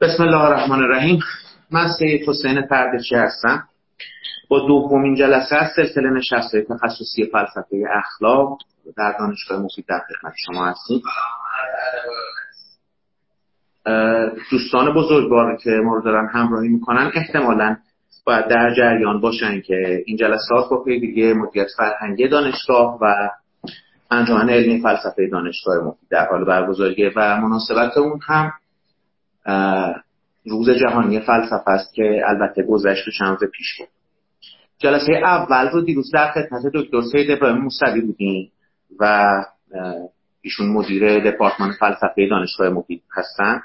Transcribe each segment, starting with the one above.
بسم الله الرحمن الرحیم. من سید حسین پردچی هستم. با دومین جلسه از سلسله نشسته تخصصی فلسفه اخلاق در دانشگاه مفید در خدمت شما هستیم. دوستان بزرگوار که ما رو دارن همراهی می‌کنن احتمالا باید در جریان باشن که این جلسات با پیگیری مدیریت فرهنگی دانشگاه و انجمن علمی فلسفه دانشگاه مفید در حال برگزاریه و مناسبت اون هم روز جهانی فلسفه است که البته گذشت و چند روز پیش بود. جلسه اول رو دیروز در خدمت دکتر سید ابراهیم موسوی بودیم و ایشون مدیر دپارتمان فلسفه دانشگاه مفید هستن.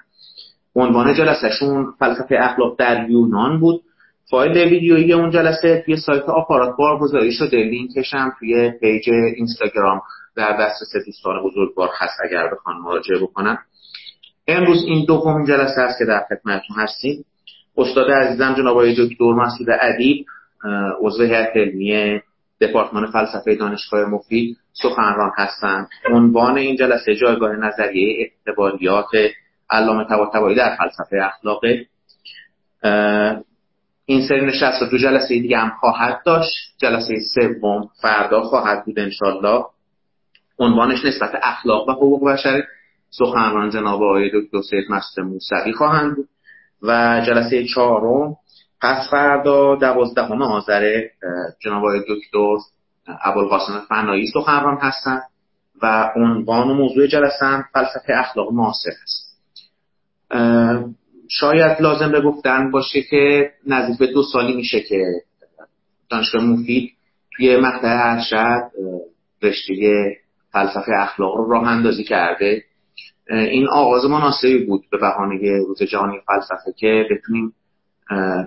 عنوان جلسهشون فلسفه اخلاق در یونان بود. فایل ویدیویی اون جلسه توی سایت آپارات بارگذاری شده. لینکش هم توی page اینستاگرام در دسترس دوستان بزرگوار هست اگر بخوان مراجعه بکنن. امروز این دومین جلسه است که در خدمتتون هستیم. استاد عزیزم جناب آقای دکتر مسعود ادیب عضو هیئت علمی دپارتمان فلسفه دانشگاه مفید سخنران هستند. عنوان این جلسه جایگاه نظریه اعتباریات علامه طباطبایی در فلسفه اخلاق این سری نشست رو دو جلسه دیگه هم خواهد داشت. جلسه سوم فردا خواهد بود انشالله عنوانش نسبت اخلاق و حقوق بشر. سخنران جناب آقای دکتر سید مسعود موسوی خواهند بود. و جلسه چهارم پس فردا دوازدهم آذر جناب آقای دکتر ابوالقاسم فنایی سخنران هستند و عنوان و موضوع جلسه فلسفه اخلاق معاصر است. شاید لازم به گفتن باشه که نزدیک به دو سالی میشه که دانشگاه مفید توی مقطع ارشد رشته فلسفه اخلاق رو راه اندازی کرده. این آغاز مناسبی بود به بهانه روز جهانی فلسفه که بتونیم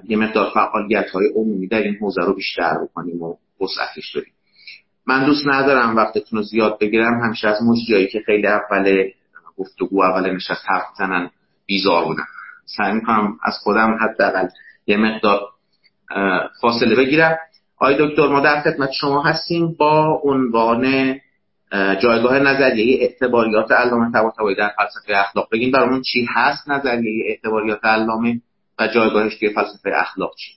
یه مقدار فعالیت های عمومی در این حوزه رو بیشتر بکنیم و وسعتش بدیم. من دوست ندارم وقتتون رو زیاد بگیرم. همیشه از جایی که خیلی اول گفتگو اول نشست حرف زنن بیزار بودم. سعی می‌کنم از خودم حداقل یه مقدار فاصله بگیرم. آقای دکتر ما در خدمت شما هستیم با عنوان جایگاه نظریه اعتباریات علامه طباطبایی در فلسفه اخلاق. بگیم برامون چی هست نظریه اعتباریات علامه و جایگاهش توی فلسفه اخلاق چی؟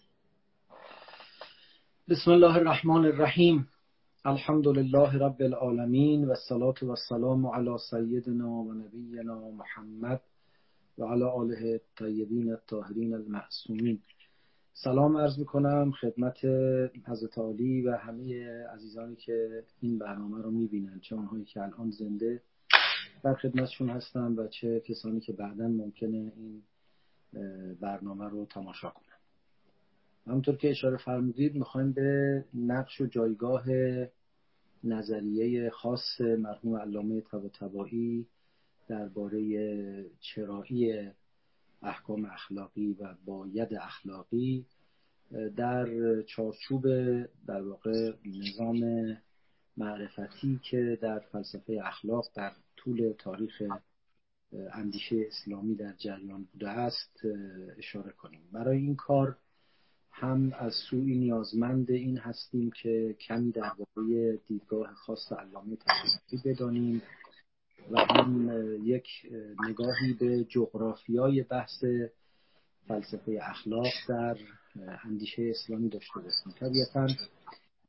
بسم الله الرحمن الرحیم. الحمد لله رب العالمین و الصلاة و السلام علی سیدنا و نبینا محمد و علی آله الطیبین الطاهرین المعصومین. سلام عرض می‌کنم خدمت حضرت عالی و همه عزیزانی که این برنامه رو می‌بینن چه اونهایی که الان زنده در خدمتشون هستن و چه کسانی که بعدا ممکنه این برنامه رو تماشا کنن. همونطور که اشاره فرمودید می‌خوایم به نقش و جایگاه نظریه خاص مرحوم علامه طباطبایی درباره چرایی احکام اخلاقی و باید اخلاقی در چارچوب در واقع نظام معرفتی که در فلسفه اخلاق در طول تاریخ اندیشه اسلامی در جریان بوده است اشاره کنیم. برای این کار هم از سوی نیازمند این هستیم که کمی درباره دیدگاه خاص علامه طباطبایی بدانیم. و هم یک نگاهی به جغرافیای بحث فلسفه اخلاق در اندیشه اسلامی داشته باشیم. طبیعتا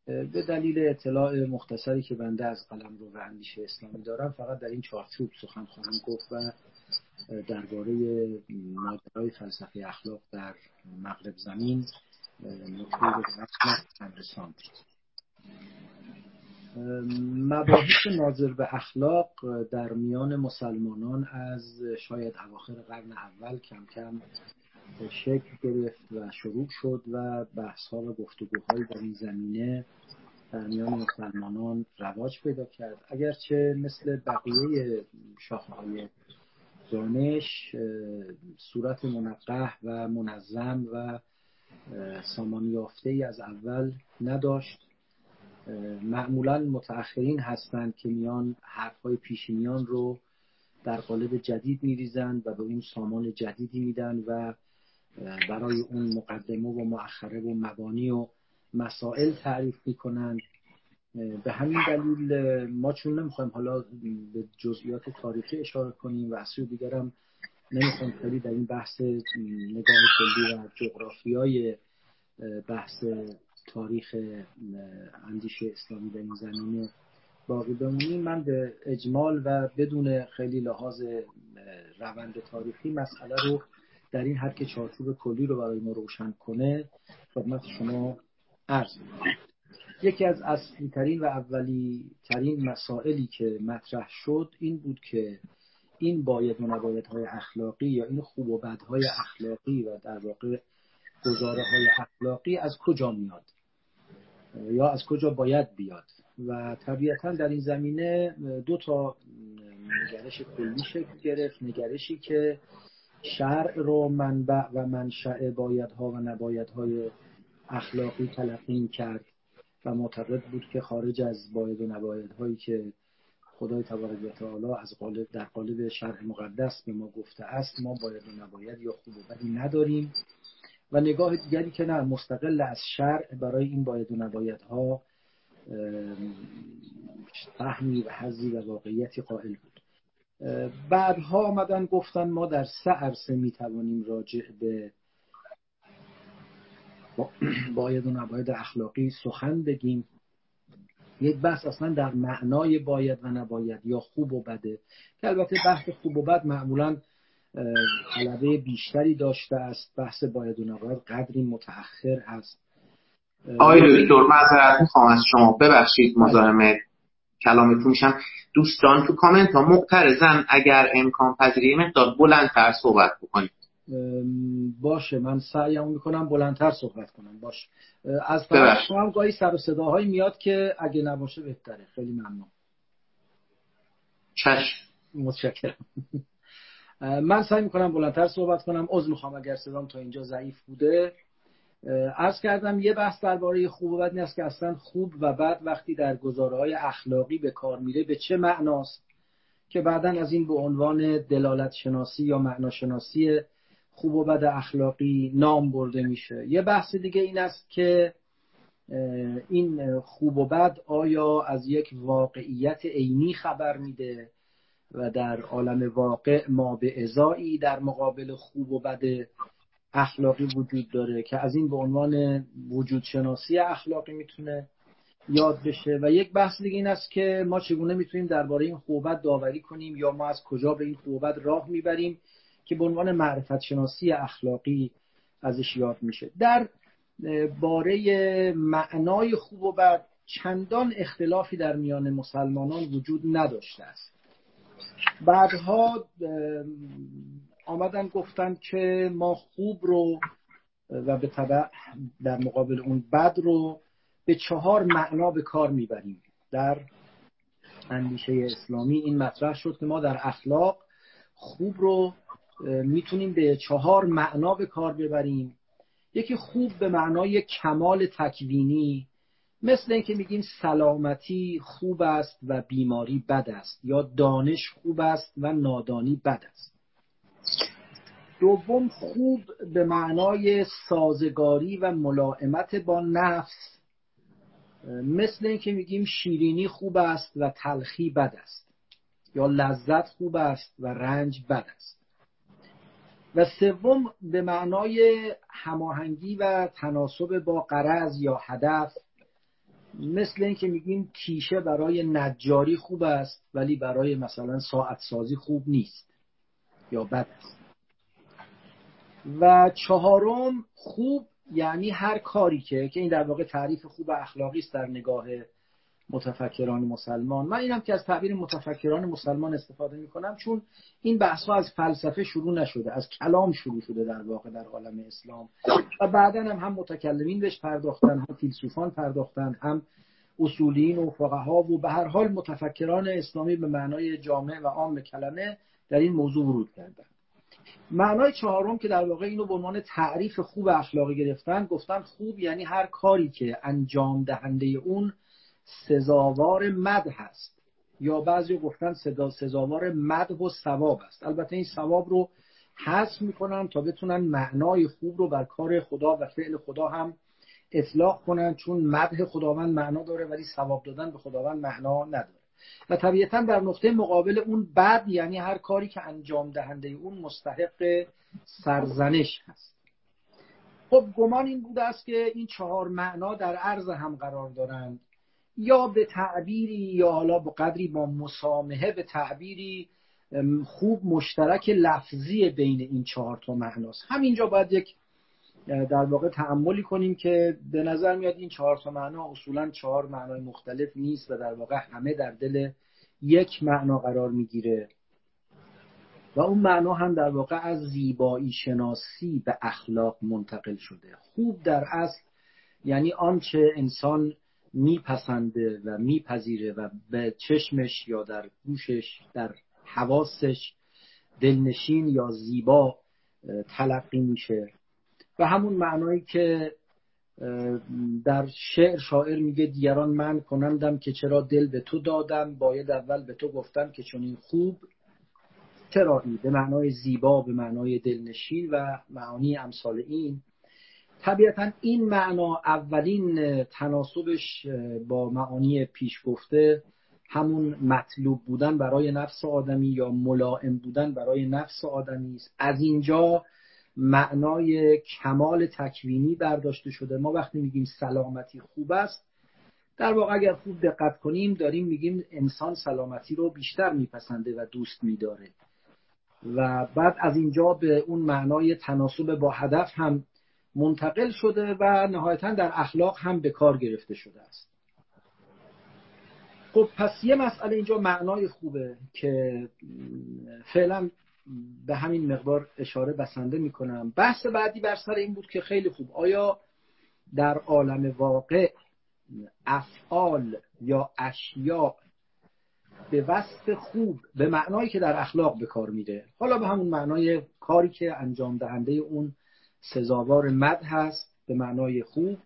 به دلیل اطلاع مختصری که بنده از قلم رو و اندیشه اسلامی دارم فقط در این چارچوب سخن خواهم گفت و درباره ماجرای فلسفه اخلاق در مغرب زمین نکته به رساند مباحث ناظر به اخلاق در میان مسلمانان از شاید اواخر قرن اول کم کم شکل گرفت و شروع شد و بحث ها و گفتگوهایی در این زمینه در میان مسلمانان رواج پیدا کرد. اگرچه مثل بقیه شاخه های دانش صورت منقه و منظم و سامان یافته ای از اول نداشت. معمولا متأخرین هستند که میان حرفهای پیشینیان رو در قالب جدید میریزند و به اون سامان جدیدی میدن و برای اون مقدمه و مؤخره و مبانی و مسائل تعریف می‌کنند. به همین دلیل ما چون نمی‌خوایم حالا به جزئیات تاریخی اشاره کنیم و از سوی دیگرم نمی‌خوام خیلی در این بحث نگاه کلی و جغرافیای بحث تاریخ اندیشه اسلامی در این زمینه باقی بمونیم. من به اجمال و بدون خیلی لحاظ روند تاریخی مسئله رو در این حد که چارچوب کلی رو برای ما روشن کنه خدمت شما عرض یکی از اصلی ترین و اولی ترین مسائلی که مطرح شد این بود که این باید و نباید های اخلاقی یا این خوب و بدهای اخلاقی و در واقع گزاره های اخلاقی از کجا میاد؟ یا از کجا باید بیاد. و طبیعتا در این زمینه دو تا نگرش کلی شکل گرفت. نگرشی که شرع رو منبع و منشأ بایدها و نبایدهای اخلاقی تلقین کرد و معتقد بود که خارج از باید و نبایدهایی که خدای تبارک و تعالی از قالب در قالب شرع مقدس به ما گفته است ما باید و نباید یا خوب و بدی نداریم. و نگاه دیگری که نه مستقل از شرع برای این باید و نبایدها فهمی و حضی و واقعیتی قائل بود. بعدها آمدن گفتن ما در سه عرصه می توانیم راجع به باید و نباید اخلاقی سخن بگیم. یک بحث اصلا در معنای باید و نباید یا خوب و بده که البته بحث خوب و بد معمولا طلبه بیشتری داشته است. بحث باید و نباید قدری متأخر هست. آقای دکتر معذرت می‌خوام از شما. ببخشید. مزاحم کلامتون میشم دوستان تو کامنت ها مقترزن اگر امکان پذیری مقدار بلندتر صحبت بکنید. باشه من سعیم می‌کنم بلندتر صحبت کنم. باشه. از طرف شما هم گاهی سر و صداهایی میاد که اگه نباشه بهتره. خیلی ممنون. چشم. متشکرم. من سعی می‌کنم بلندتر صحبت کنم. عذر می‌خوام اگر صدام تا اینجا ضعیف بوده. عرض کردم یه بحث درباره خوب و بد این است که اصلا خوب و بد وقتی در گزاره های اخلاقی به کار میره به چه معناست؟ که بعدا از این به عنوان دلالت شناسی یا معناشناسی خوب و بد اخلاقی نام برده میشه. یه بحث دیگه این است که این خوب و بد آیا از یک واقعیت عینی خبر میده؟ و در عالم واقع ما به ازایی در مقابل خوب و بد اخلاقی وجود داره که از این به عنوان وجود شناسی اخلاقی می‌تونه یاد بشه. و یک بحث دیگه این است که ما چگونه می‌تونیم درباره این خوبت داوری کنیم یا ما از کجا به این خوبت راه می‌بریم که به عنوان معرفت شناسی اخلاقی ازش یاد میشه. در باره معنای خوب و بد چندان اختلافی در میان مسلمانان وجود نداشته است. بعدها آمدن گفتن که ما خوب رو و به طبع در مقابل اون بد رو به چهار معنا به کار می‌بریم. در اندیشه اسلامی این مطرح شد که ما در اخلاق خوب رو می‌تونیم به چهار معنا به کار ببریم. یکی خوب به معنای کمال تکوینی مثل اینکه میگیم سلامتی خوب است و بیماری بد است یا دانش خوب است و نادانی بد است. دوم خوب به معنای سازگاری و ملائمت با نفس مثل اینکه میگیم شیرینی خوب است و تلخی بد است یا لذت خوب است و رنج بد است. و سوم به معنای هماهنگی و تناسب با قرض یا هدف مثل اینکه میگیم کیشه برای نجاری خوب است ولی برای مثلا ساعت سازی خوب نیست یا بد است. و چهارم خوب یعنی هر کاری که که این در واقع تعریف خوب اخلاقی است در نگاه متفکران مسلمان. من اینم که از تعبیر متفکران مسلمان استفاده می کنم چون این بحث از فلسفه شروع نشده از کلام شروع شده در واقع در عالم اسلام. و بعدا هم هم متکلمین بهش پرداختن هم فیلسوفان پرداختن هم اصولین و فقها و به هر حال متفکران اسلامی به معنای جامع و عام کلمه در این موضوع ورود کردن. معنای چهارم که در واقع اینو به عنوان تعریف خوب اخلاقی گرفتن گفتن خوب یعنی هر کاری که انجام دهنده اون سزاوار مد هست یا بعضی گفتن سزاوار مد و ثواب است. البته این ثواب رو حذف می‌کنن تا بتونن معنای خوب رو بر کار خدا و فعل خدا هم اطلاق کنن چون مدح خداوند معنا داره ولی ثواب دادن به خداوند معنا نداره. و طبیعتا در نقطه مقابل اون بد یعنی هر کاری که انجام دهنده اون مستحق سرزنش هست. خب گمان این بوده است که این چهار معنا در عرض هم قرار دارند. یا به تعبیری یا حالا با قدری با مسامحه به تعبیری خوب مشترک لفظی بین این چهار تا معناست. همینجا باید یک در واقع تعملی کنیم که به نظر میاد این چهار تا معنا اصولا چهار معنای مختلف نیست و در واقع همه در دل یک معنا قرار می‌گیره. و اون معنا هم در واقع از زیبایی شناسی به اخلاق منتقل شده. خوب در اصل یعنی آنچه انسان میپسنده و میپذیره و به چشمش یا در گوشش در حواسش دلنشین یا زیبا تلقی میشه. و همون معنایی که در شعر شاعر میگه دیگران من کنندم که چرا دل به تو دادم باید اول به تو گفتم که چون این خوب چرایی به معنای زیبا به معنای دلنشین و معانی امثال این. طبیعتا این معنا اولین تناسبش با معانی پیش گفته همون مطلوب بودن برای نفس آدمی یا ملائم بودن برای نفس آدمی است. از اینجا معنای کمال تکوینی برداشته شده. ما وقتی میگیم سلامتی خوب است در واقع اگر خوب دقت کنیم داریم میگیم انسان سلامتی رو بیشتر میپسنده و دوست میداره. و بعد از اینجا به اون معنای تناسب با هدف هم منتقل شده و نهایتا در اخلاق هم به کار گرفته شده است. خب پس یه مسئله اینجا معنای خوبه که فعلا به همین مقدار اشاره بسنده می‌کنم. بحث بعدی بر سر این بود که خیلی خوب. آیا در عالم واقع افعال یا اشیاء به وصف خوب به معنایی که در اخلاق به کار میره؟ حالا به همون معنای کاری که انجام دهنده اون سزاوار مد هست به معنای خوب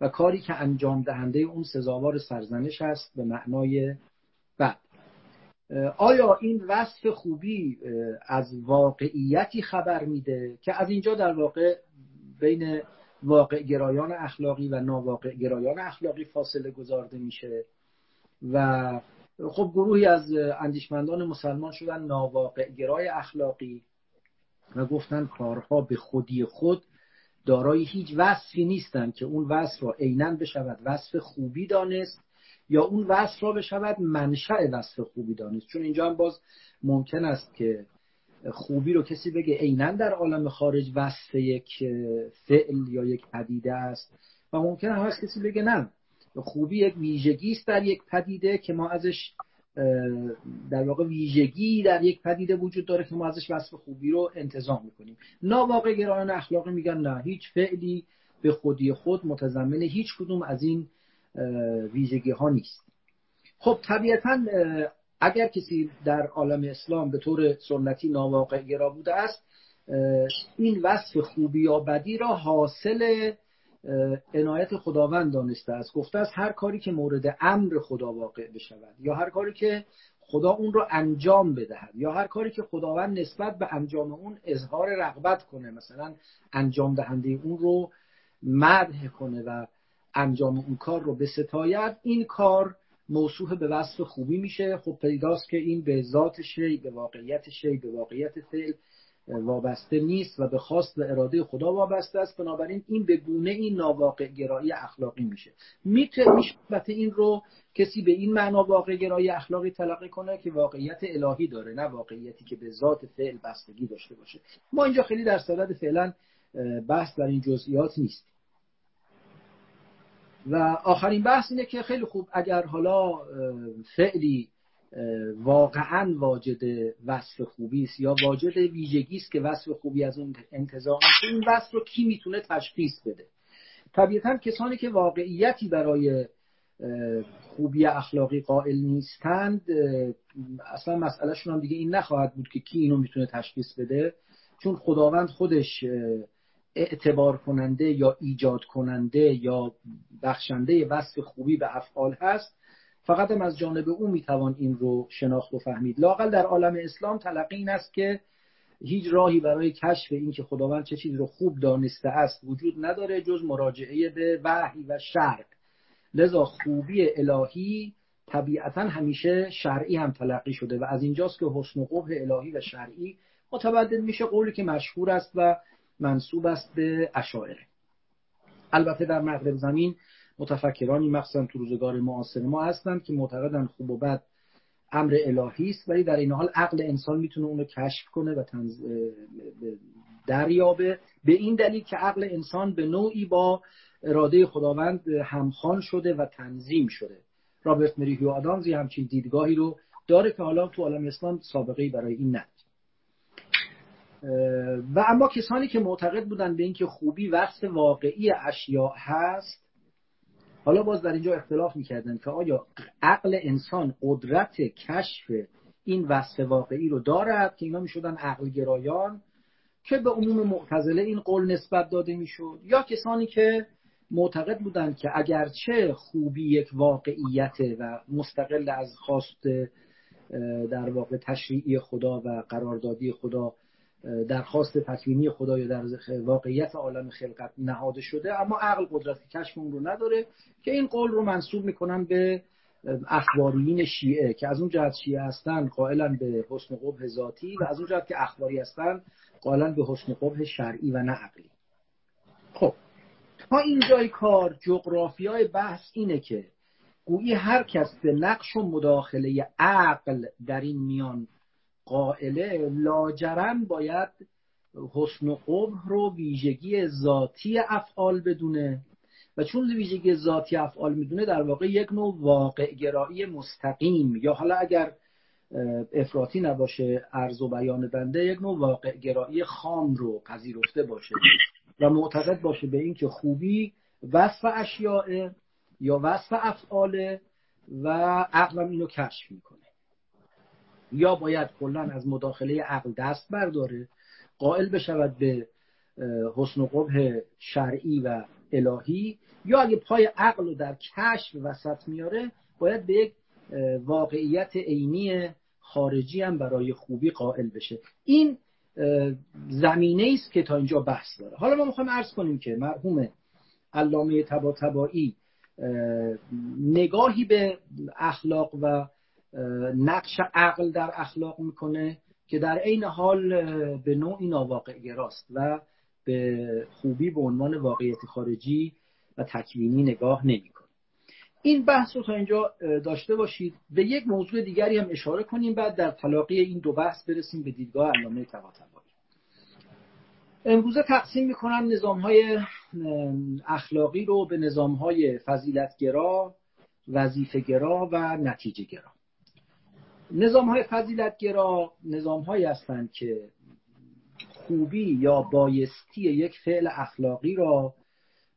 و کاری که انجام دهنده اون سزاوار سرزنش هست به معنای بد. آیا این وصف خوبی از واقعیتی خبر میده که از اینجا در واقع بین واقع گرایان اخلاقی و ناواقع گرایان اخلاقی فاصله گذارده میشه و خب گروهی از اندیشمندان مسلمان شدن ناواقع گرای اخلاقی و گفتن کارها به خودی خود دارای هیچ وصفی نیستن که اون وصف را عینا بشود وصف خوبی دانست یا اون وصف را بشود منشأ وصف خوبی دانست. چون اینجا هم باز ممکن است که خوبی رو کسی بگه عینا در عالم خارج وصف یک فعل یا یک پدیده است و ممکن هست کسی بگه نه. خوبی یک ویژگی است در یک پدیده که ما ازش در واقع ویژگی در یک پدیده وجود داره که ما ازش وصف خوبی رو انتظام می‌کنیم. ناواقع گرایان اخلاقی میگن نه. هیچ فعلی به خودی خود متضمن هیچ کدوم از این ویژگی ها نیست. خب طبیعتا اگر کسی در عالم اسلام به طور سنتی ناواقع گرا بوده است این وصف خوبی یا بدی را حاصل عنایت خداوند دانسته است. گفته است هر کاری که مورد امر خدا واقع بشود یا هر کاری که خدا اون رو انجام بدهد یا هر کاری که خداوند نسبت به انجام اون اظهار رغبت کنه مثلا انجام دهنده اون رو مدح کنه و انجام اون کار رو به ستاید این کار موصوف به وصف خوبی میشه. خب پیداست که این به ذات شی به واقعیت شی به واقعیت فعل وابسته نیست و به خواست و اراده خدا وابسته است. بنابراین این به گونه این ناواقع گرایی اخلاقی میشه. میشه این رو کسی به این معنا واقع گرایی اخلاقی تلقی کنه که واقعیت الهی داره نه واقعیتی که به ذات فعل بستگی داشته باشه. ما اینجا خیلی در صدد فعلا بحث در این جزئیات نیست. و آخرین بحث اینه که خیلی خوب اگر حالا فعلی واقعا واجد وصف خوبی است یا واجد ویژگی است که وصف خوبی از اون انتظار میشه این وصف رو کی می‌تونه تشخیص بده؟ طبیعتا کسانی که واقعیتی برای خوبی اخلاقی قائل نیستند اصلا مسئلهشون هم دیگه این نخواهد بود که کی اینو می‌تونه تشخیص بده. چون خداوند خودش اعتبار کننده یا ایجاد کننده یا بخشنده وصف خوبی به افعال هست فقط هم از جانب او می‌توان این رو شناخت و فهمید. لاقل در عالم اسلام تلقی این است که هیچ راهی برای کشف این که خداوند چه چیزی رو خوب دانسته است وجود نداره جز مراجعه به وحی و شرع. لذا خوبی الهی طبیعتا همیشه شرعی هم تلقی شده و از اینجاست که حسن و قبح الهی و شرعی متبدل میشه قولی که مشهور است و منصوب است به اشاعره. البته در مغرب زمین متفکرانی مخصوصا تو روزگار معاصر ما هستند که معتقدن خوب و بد امر الهی است ولی در این حال عقل انسان می‌تونه اون رو کشف کنه و تنز... دریابه. به این دلیل که عقل انسان به نوعی با اراده خداوند همخوان شده و تنظیم شده. رابرت مریهیو آدامزی همچین دیدگاهی رو داره که حالا تو عالم اسلام سابقه برای این نداره و اما کسانی که معتقد بودن به اینکه خوبی وصف واقعی اشیاء هست حالا باز در اینجا اختلاف می‌کردن که آیا عقل انسان قدرت کشف این وصف واقعی رو دارد که اینا می‌شدن عقل گرایان که به عموم معتزله این قول نسبت داده می‌شد؟ یا کسانی که معتقد بودند که اگرچه خوبی یک واقعیت و مستقل از خواست در واقع تشریعی خدا و قراردادی خدا درخواست تکوینی خدا یا در واقعیت عالم خلقت نهاده شده اما عقل قدرت کشف اون رو نداره که این قول رو منصوب می‌کنن به اخباریین شیعه که از اون جهت شیعه هستن قائلا به حسن قبح ذاتی و از اون جهت که اخباری هستن قائلا به حسن قبح شرعی و نه عقلی. خب تا اینجای کار جغرافیای بحث اینه که گویی هر کس به نقش و مداخله عقل در این میان قائله لاجرم باید حسن و قبح رو ویژگی ذاتی افعال بدونه. و چون ویژگی ذاتی افعال می‌دونه در واقع یک نوع واقع گرایی مستقیم یا حالا اگر افراطی نباشه عرض و بیان بنده یک نوع واقع گرایی خام رو پذیرفته باشه و معتقد باشه به اینکه خوبی وصف اشیاء یا وصف افعاله و عقلم اینو کشف می‌کنه. یا باید کلا از مداخله عقل دست برداره قائل بشود به حسن و قبح شرعی و الهی یا اگه پای عقل رو در کشف وسط میاره باید به یک واقعیت عینی خارجی هم برای خوبی قائل بشه. این زمینه است که تا اینجا بحث داره. حالا ما می‌خوایم عرض کنیم که مرحوم علامه تبا تبایی نگاهی به اخلاق و نقش عقل در اخلاق می‌کنه که در عین حال به نوعی ناواقع گراست و به خوبی به عنوان واقعیت خارجی و تکوینی نگاه نمی‌کنه. این بحث رو تا اینجا داشته باشید. به یک موضوع دیگری هم اشاره کنیم بعد در تلاقی این دو بحث برسیم به دیدگاه علامه طباطبایی امروزه تقسیم می‌کنم نظام های اخلاقی رو به نظام های فضیلتگرا وظیفهگرا و نتیجه گرا نظام های فضیلتگرا نظام هایی هستند که خوبی یا بایستی یک فعل اخلاقی را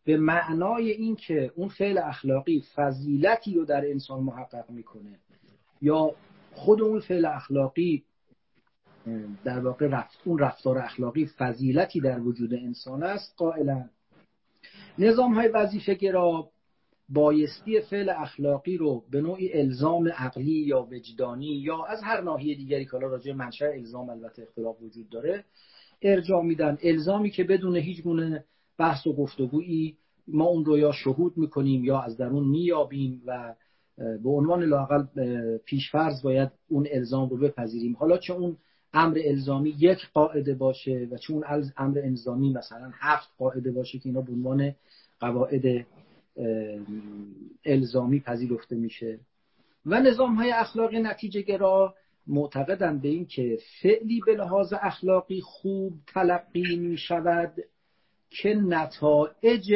به معنای اینکه اون فعل اخلاقی فضیلتی رو در انسان محقق می‌کنه یا خود اون فعل اخلاقی در واقع رفت اون رفتار اخلاقی فضیلتی در وجود انسان است قائلا. نظام های وظیفه گرا بایستی فعل اخلاقی رو به نوعی الزام عقلی یا وجدانی یا از هر ناحیه دیگری که حالا راجع منشأ الزام البته اختلاف وجود داره ارجاع میدن. الزامی که بدون هیچ گونه بحث و گفتگویی ما اون رو یا شهود می‌کنیم یا از درون میابیم و به عنوان لاقل پیشفرض باید اون الزام رو بپذیریم. حالا چه اون امر الزامی یک قاعده باشه و چه اون امر الزامی مثلا هفت قاعده باشه که اینا به عنوان قواعد الزامی پذیرفته میشه. و نظام های اخلاقی نتیجه گرا معتقدن به این که فعلی به لحاظ اخلاقی خوب تلقی می شود که نتایج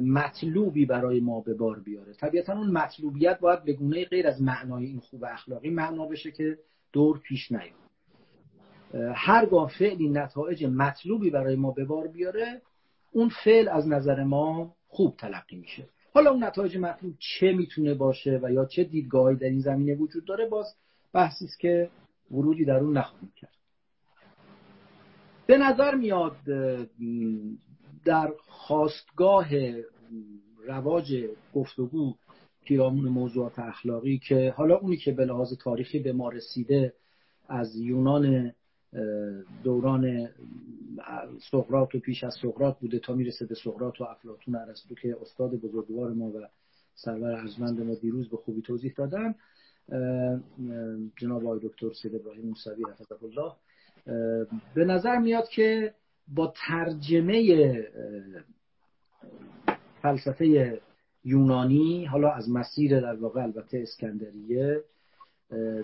مطلوبی برای ما به بار بیاره. طبیعتا اون مطلوبیت باید به گونه غیر از معنای این خوب اخلاقی معنا بشه که دور پیش نیاد. هرگاه فعلی نتایج مطلوبی برای ما به بار بیاره اون فعل از نظر ما خوب تلقی میشه. حالا اون نتایج مطلوب چه می‌تونه باشه و یا چه دیدگاهی در این زمینه وجود داره باز بحثی است که ورودی در اون نخواهیم کرد. به نظر میاد در خواستگاه رواج گفتگو پیرامون موضوعات اخلاقی که حالا اونی که به لحاظ تاریخی به ما رسیده از یونان دوران سقراط و پیش از سقراط بوده تا می‌رسه به سقراط و افلاطون ارسطو که استاد بزرگوار ما و سرور ارجمند ما دیروز به خوبی توضیح دادن. جناب آقای دکتر سید ابراهیم موسوی حفظه الله. به نظر میاد که با ترجمه فلسفه یونانی حالا از مسیر در واقع البته اسکندریه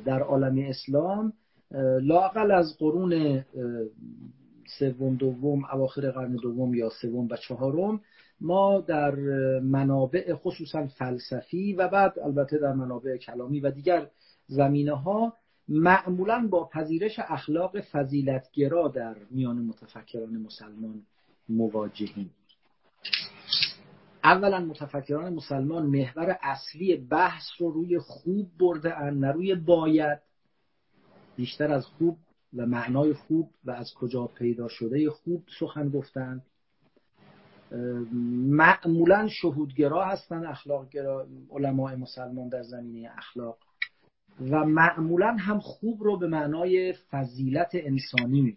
در عالم اسلام لاقل از قرون سوم دوم اواخر قرن دوم یا سوم و چهارم ما در منابع خصوصا فلسفی و بعد البته در منابع کلامی و دیگر زمینه ها معمولا با پذیرش اخلاق فضیلتگرا در میان متفکران مسلمان مواجهیم. اولا متفکران مسلمان محور اصلی بحث رو روی خوب برده ان نه روی باید. بیشتر از خوب و معنای خوب و از کجا پیدا شده خوب سخن گفتند معمولا شهودگرا هستند اخلاقگرا علمای مسلمان در زمینه اخلاق. و معمولا هم خوب رو به معنای فضیلت انسانی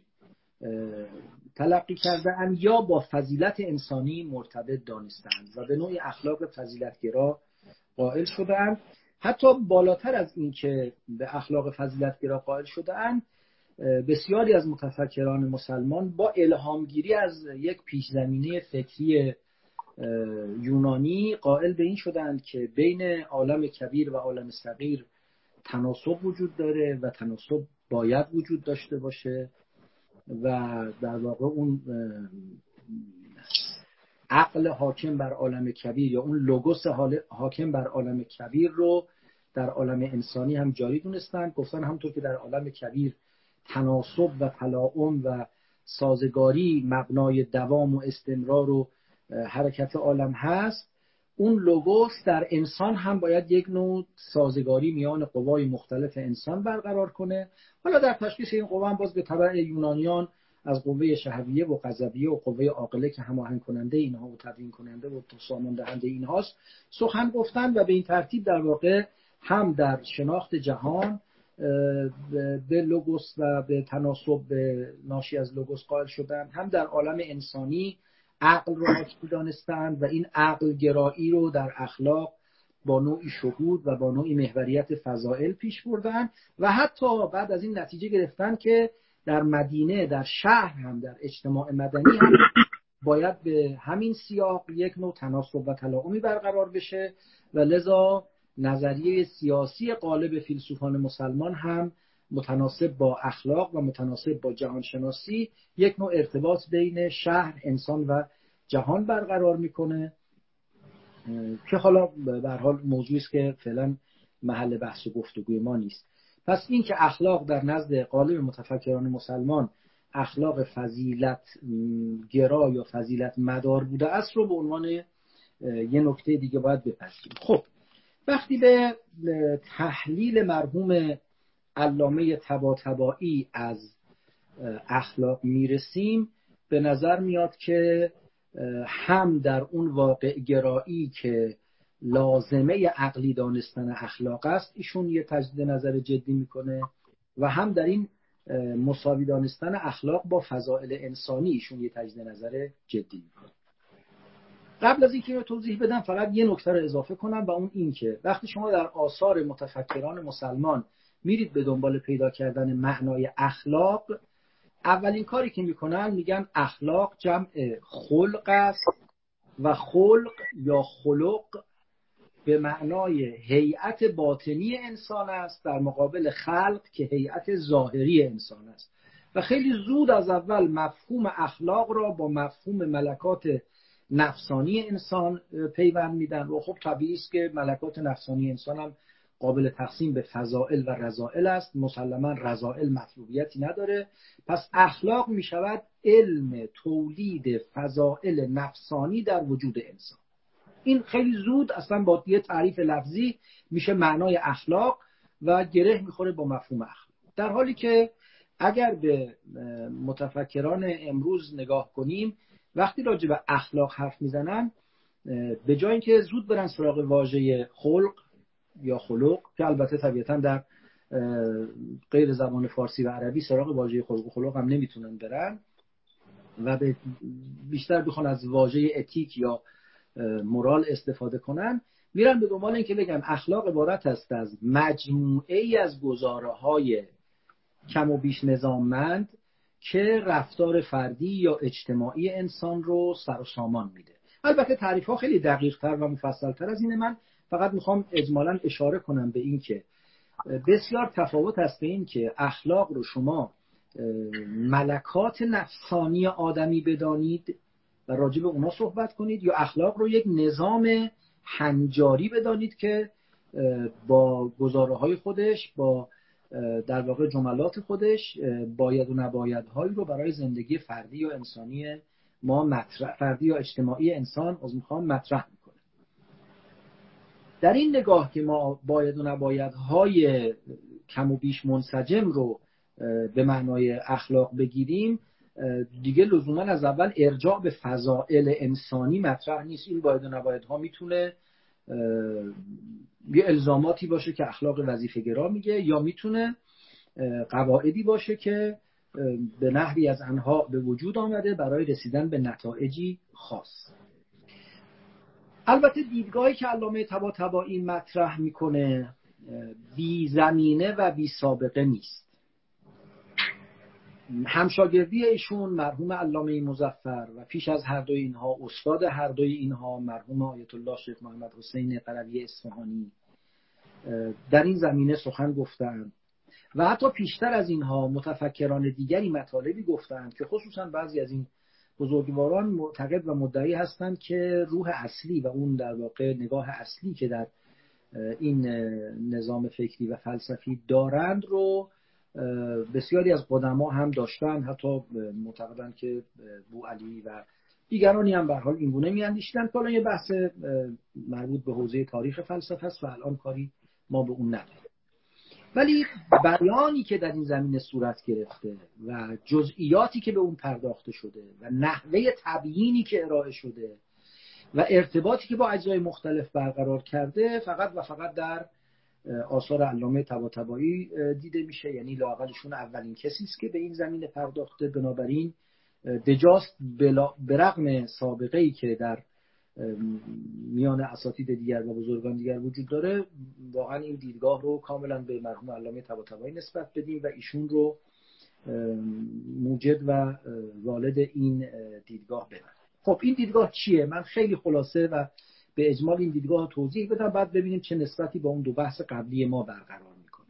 تلقی کرده یا با فضیلت انسانی مرتبط دانستند و به نوعی اخلاق فضیلتگرا قائل شدند حتی بالاتر از اینکه به اخلاق فضیلتگرا قائل شدهاند بسیاری از متفکران مسلمان با الهامگیری از یک پیش زمینه فکری یونانی قائل به این شدند که بین عالم کبیر و عالم صغیر تناسب وجود داره و تناسب باید وجود داشته باشه و در واقع اون عقل حاکم بر عالم کبیر یا اون لوگوس حاکم بر عالم کبیر رو در عالم انسانی هم جاری دونستن. گفتن همونطور که در عالم کبیر تناسب و تلاعم و سازگاری مبنای دوام و استمرار و حرکت عالم هست اون لوگوس در انسان هم باید یک نوع سازگاری میان قوای مختلف انسان برقرار کنه. حالا در تشخیص این قوا هم باز به طبع یونانیان از قوه شهویه و غضبیه و قوه عاقله که هماهنگ کننده اینها و تدوین کننده و سامان دهنده اینهاست سخن گفتن و به این ترتیب در واقع هم در شناخت جهان به لوگوس و به تناسب به ناشی از لوگوس قائل شدن هم در عالم انسانی عقل رو حاکم دانستند و این عقل گرایی رو در اخلاق با نوعی شهود و با نوعی محوریت فضائل پیش بردن و حتی بعد از این نتیجه گرفتن که در مدینه در شهر هم در اجتماع مدنی هم باید به همین سیاق یک نوع تناسب و تلاعمی برقرار بشه. و لذا نظریه سیاسی قالب فیلسوفان مسلمان هم متناسب با اخلاق و متناسب با جهانشناسی یک نوع ارتباط بین شهر انسان و جهان برقرار می‌کنه که حالا به حال موضوعی است که فعلا محل بحث و گفتگوی ما نیست. پس این که اخلاق در نزد قالب متفکران مسلمان اخلاق فضیلت گرا یا فضیلت مدار بوده است رو به عنوان یه نکته دیگه باید بپذیریم. خب وقتی به تحلیل مرحوم علامه تبا تبایی از اخلاق می‌رسیم به نظر میاد که هم در اون واقع گرایی که لازمه عقلی دانستن اخلاق است ایشون یه تجدید نظر جدی می‌کنه و هم در این مساوی دانستن اخلاق با فضائل انسانی ایشون یه تجدید نظر جدی می‌کنه. قبل از اینکه توضیح بدم فقط یه نکته رو اضافه کنم و اون این که وقتی شما در آثار متفکران مسلمان میرید به دنبال پیدا کردن معنای اخلاق اولین کاری که می‌کنن میگن اخلاق جمع خلق است و خلق یا خلق به معنای هیئت باطنی انسان است در مقابل خلق که هیئت ظاهری انسان است. و خیلی زود از اول مفهوم اخلاق را با مفهوم ملکات نفسانی انسان پیوند میدن و خب طبیعی است که ملکات نفسانی انسان هم قابل تقسیم به فضائل و رضائل است. مسلما رضائل مطلوبیتی نداره. پس اخلاق می شود علم تولید فضائل نفسانی در وجود انسان. این خیلی زود اصلا با یه تعریف لفظی میشه معنای اخلاق و گره می‌خوره با مفهوم اخلاق. در حالی که اگر به متفکران امروز نگاه کنیم وقتی راجع به اخلاق حرف می‌زنن به جای اینکه زود برن سراغ واژه خلق یا خلق که البته طبیعتا در غیر زبان فارسی و عربی سراغ واژه خلق و خلق هم نمی‌تونن برن و بیشتر بخوان از واژه اتیک یا مورال استفاده کنن میرن به دنبال اینکه بگن اخلاق عبارت است از مجموعه ای از گزاره های کم و بیش نظاممند که رفتار فردی یا اجتماعی انسان رو سر و سامان میده. البته تعریف ها خیلی دقیق تر و مفصل تر از اینه من. فقط می‌خوام اجمالا اشاره کنم به این که بسیار تفاوت است به این که اخلاق رو شما ملکات نفسانی آدمی بدانید و راجع به اونا صحبت کنید یا اخلاق رو یک نظام هنجاری بدانید که با گزاره های خودش با در واقع جملات خودش باید و نبایدهایی رو برای زندگی فردی یا انسانی ما مطرح فردی یا اجتماعی انسان از می‌خوام مطرح می‌کنه. در این نگاه که ما باید و نبایدهای کم و بیش منسجم رو به معنای اخلاق بگیریم دیگه لزوما از اول ارجاع به فضائل انسانی مطرح نیست. این باید و نبایدها می‌تونه یه الزاماتی باشه که اخلاق وظیفه گرا میگه یا می‌تونه قواعدی باشه که به نحوی از انها به وجود آمده برای رسیدن به نتایجی خاص. البته دیدگاهی که علامه تبا مطرح می‌کنه بی زمینه و بی سابقه نیست. همشاگردی ایشون مرحوم علامه مزفر و پیش از هر دوی اینها استاد هر دوی اینها مرحوم آیت الله شیخ محمد حسین قروی اصفهانی در این زمینه سخن گفتند و حتی پیشتر از اینها متفکران دیگری مطالبی گفتند که خصوصا بعضی از این بزرگواران معتقد و مدعی هستند که روح اصلی و اون در واقع نگاه اصلی که در این نظام فکری و فلسفی دارند رو بسیاری از قدما هم داشتن حتی معتقدن که بو علی و دیگرانی هم به حال اینگونه میاندیشیدن. که یه بحث مربوط به حوزه تاریخ فلسفه است و الان کاری ما به اون نداریم. ولی بیانی که در این زمینه صورت گرفته و جزئیاتی که به اون پرداخته شده و نحوه تبیینی که ارائه شده و ارتباطی که با اجزای مختلف برقرار کرده فقط و فقط در آثار علامه طباطبایی دیده میشه. یعنی لاقلشون اولین کسی است که به این زمینه پرداخته. بنابراین بجاست به رغم سابقه ای که در میان اساتید دیگر و بزرگان دیگر وجود داره واقعا این دیدگاه رو کاملا به مرحوم علامه طباطبایی نسبت بدیم و ایشون رو موجد و والد این دیدگاه بدن خب این دیدگاه چیه؟ من خیلی خلاصه و به اجمال این دیدگاه توضیح بدم بعد ببینیم چه نسبتی با اون دو بحث قبلی ما برقرار می‌کنه.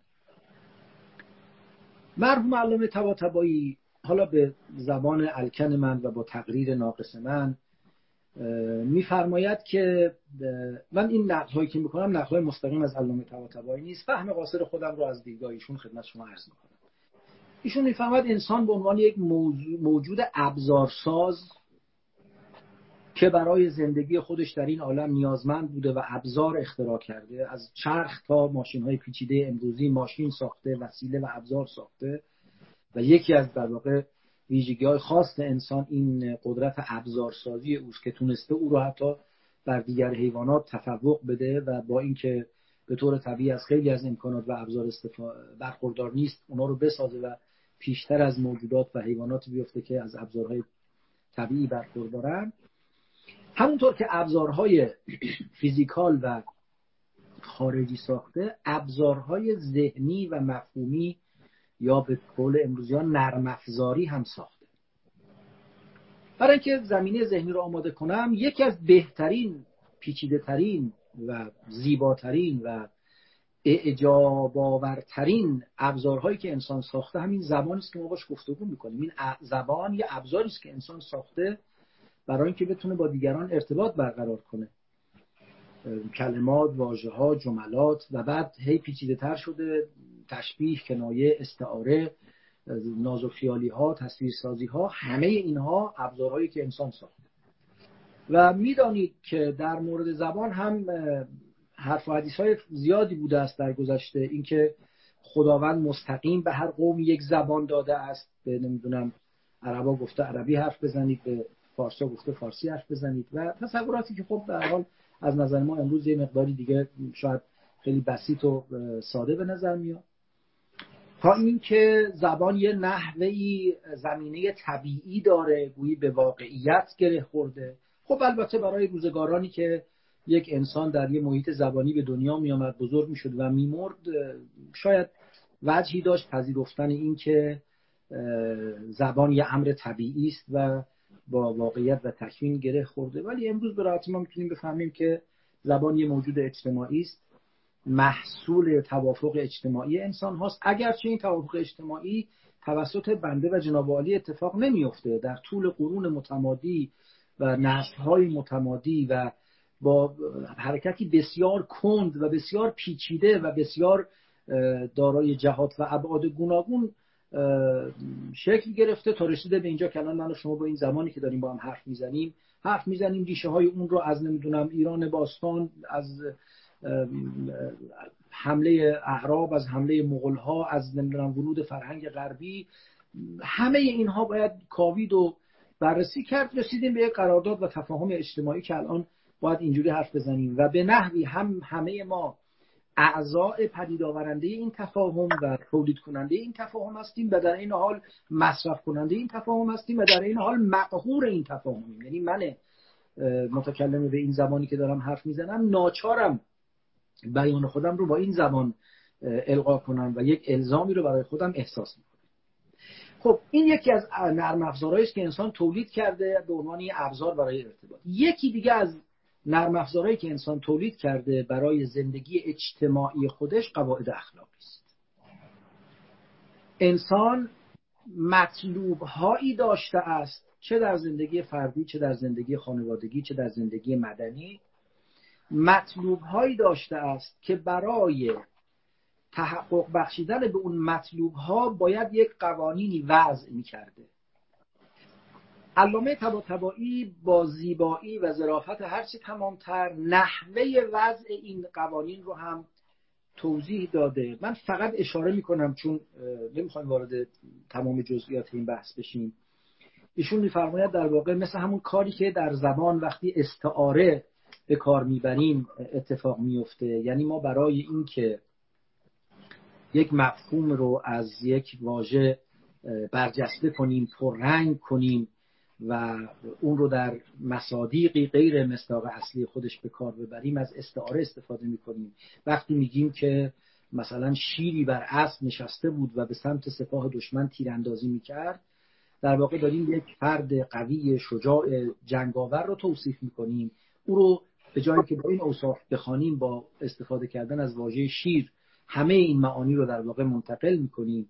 مرحوم علامه طباطبایی حالا به زبان الکن من و با تقریر ناقص من میفرماید که من این نقل هایی که می‌کنم نقل های مستقیم از علامه طباطبایی نیست. فهم قاصر خودم رو از دیدگاه ایشون خدمت شما عرض می‌کنم. ایشون میفرماید انسان به عنوان یک موجود ابزارساز که برای زندگی خودش در این عالم نیازمند بوده و ابزار اختراع کرده. از چرخ تا ماشین های پیچیده امروزی ماشین ساخته وسیله و ابزار ساخته. و یکی از در واقع ویژگی های خاص انسان این قدرت ابزارسازی اوست که تونسته او رو حتی بر دیگر حیوانات تفوق بده و با اینکه به طور طبیعی از خیلی از امکانات و ابزار برخوردار نیست اونا رو بسازه و پیشتر از موجودات و حیوانات بیفته که از ابزارهای طبیعی برخوردارن. همونطور که ابزارهای فیزیکال و خارجی ساخته ابزارهای ذهنی و مفهومی یا به قول امروزیان نرم افزاری هم ساخته. برای اینکه زمینه ذهنی رو آماده کنم یکی از بهترین پیچیده ترین و زیباترین و اعجاب آورترین ابزارهایی که انسان ساخته همین زبانی است که ما باش گفتگو می‌کنیم. این زبان یه ابزاری است که انسان ساخته برای اینکه بتونه با دیگران ارتباط برقرار کنه. کلمات واژه ها جملات و بعد هی پیچیده تر شده تشبیه کنایه استعاره ناز و خیالی ها تصویر سازی ها همه اینها ابزارهایی که انسان ساخته. و می‌دانید که در مورد زبان هم حرف و حدیث های زیادی بوده است در گذشته. اینکه خداوند مستقیم به هر قوم یک زبان داده است. به نمی‌دونم عربا گفته عربی حرف بزنید به فارسی گفته فارسی حرف بزنید. و تصوراتی که خب در حال از نظر ما امروز یه مقداری دیگه شاید خیلی بسیط و ساده به نظر میاد. تا اینکه زبان یه نحوهی زمینه طبیعی داره گویی به واقعیت گره خورده. خب البته برای روزگارانی که یک انسان در یه محیط زبانی به دنیا می آمد بزرگ می شد و میمرد شاید وجهی داشت پذیرفتن این که زبان یه امر طبیعی است و با واقعیت و تکوین گره خورده. ولی امروز به ما می‌تونیم بفهمیم که زبان یه موجود اجتماعی است. محصول توافق اجتماعی انسان هاست. اگرچه این توافق اجتماعی توسط بنده و جناب عالی اتفاق نمیفته در طول قرون متمادی و نسل های متمادی و با حرکتی بسیار کند و بسیار پیچیده و بسیار دارای جهات و ابعاد گوناگون شکل گرفته تا رسیده به اینجا که الان من و شما با این زمانی که داریم با هم حرف می‌زنیم حرف می‌زنیم ریشه های اون رو از نمی‌دونم ایران باستان از حمله اعراب از حمله مغول ها از نمی‌دونم ورود فرهنگ غربی همه اینها باید کاوید و بررسی کرد رسیدیم به یک قرارداد و تفاهم اجتماعی که الان باید اینجوری حرف بزنیم. و به نحوی هم همه ما اعضاء پدید آورنده این تفاهم و تولید کننده این تفاهم هستیم و در این حال مصرف کننده این تفاهم هستیم و در این حال مقهور این تفاهمیم. یعنی من متکلم به این زبانی که دارم حرف می‌زنم ناچارم بیان خودم رو با این زبان القا کنم و یک الزامی رو برای خودم احساس می‌کنم. خب این یکی از نرم افزارهایی است که انسان تولید کرده به عنوان ابزار برای ارتباط. یکی دیگه از نرم افزارهایی که انسان تولید کرده برای زندگی اجتماعی خودش قواعد اخلاقی است. انسان مطلوب هایی داشته است چه در زندگی فردی چه در زندگی خانوادگی چه در زندگی مدنی. مطلوب هایی داشته است که برای تحقق بخشیدن به اون مطلوب ها باید یک قوانینی وضع می کرده علامه تبایی با زیبایی و ظرافت هرچی تمامتر نحوه وضع این قوانین رو هم توضیح داده. من فقط اشاره می‌کنم چون نمی‌خوایم وارد تمام جزئیات این بحث بشیم. ایشون میفرماید در واقع مثل همون کاری که در زبان وقتی استعاره به کار می‌بریم اتفاق میفته یعنی ما برای اینکه یک مفهوم رو از یک واژه برجسته کنیم پررنگ کنیم و اون رو در مصادیقی غیر مصداق اصلی خودش به کار ببریم از استعاره استفاده می‌کنیم. وقتی میگیم که مثلا شیری بر اسب نشسته بود و به سمت سپاه دشمن تیراندازی می‌کرد در واقع داریم یک فرد قوی شجاع جنگاور رو توصیف می‌کنیم. او رو به جایی که با این اوصاف بخوانیم با استفاده کردن از واژه شیر همه این معانی رو در واقع منتقل می‌کنیم.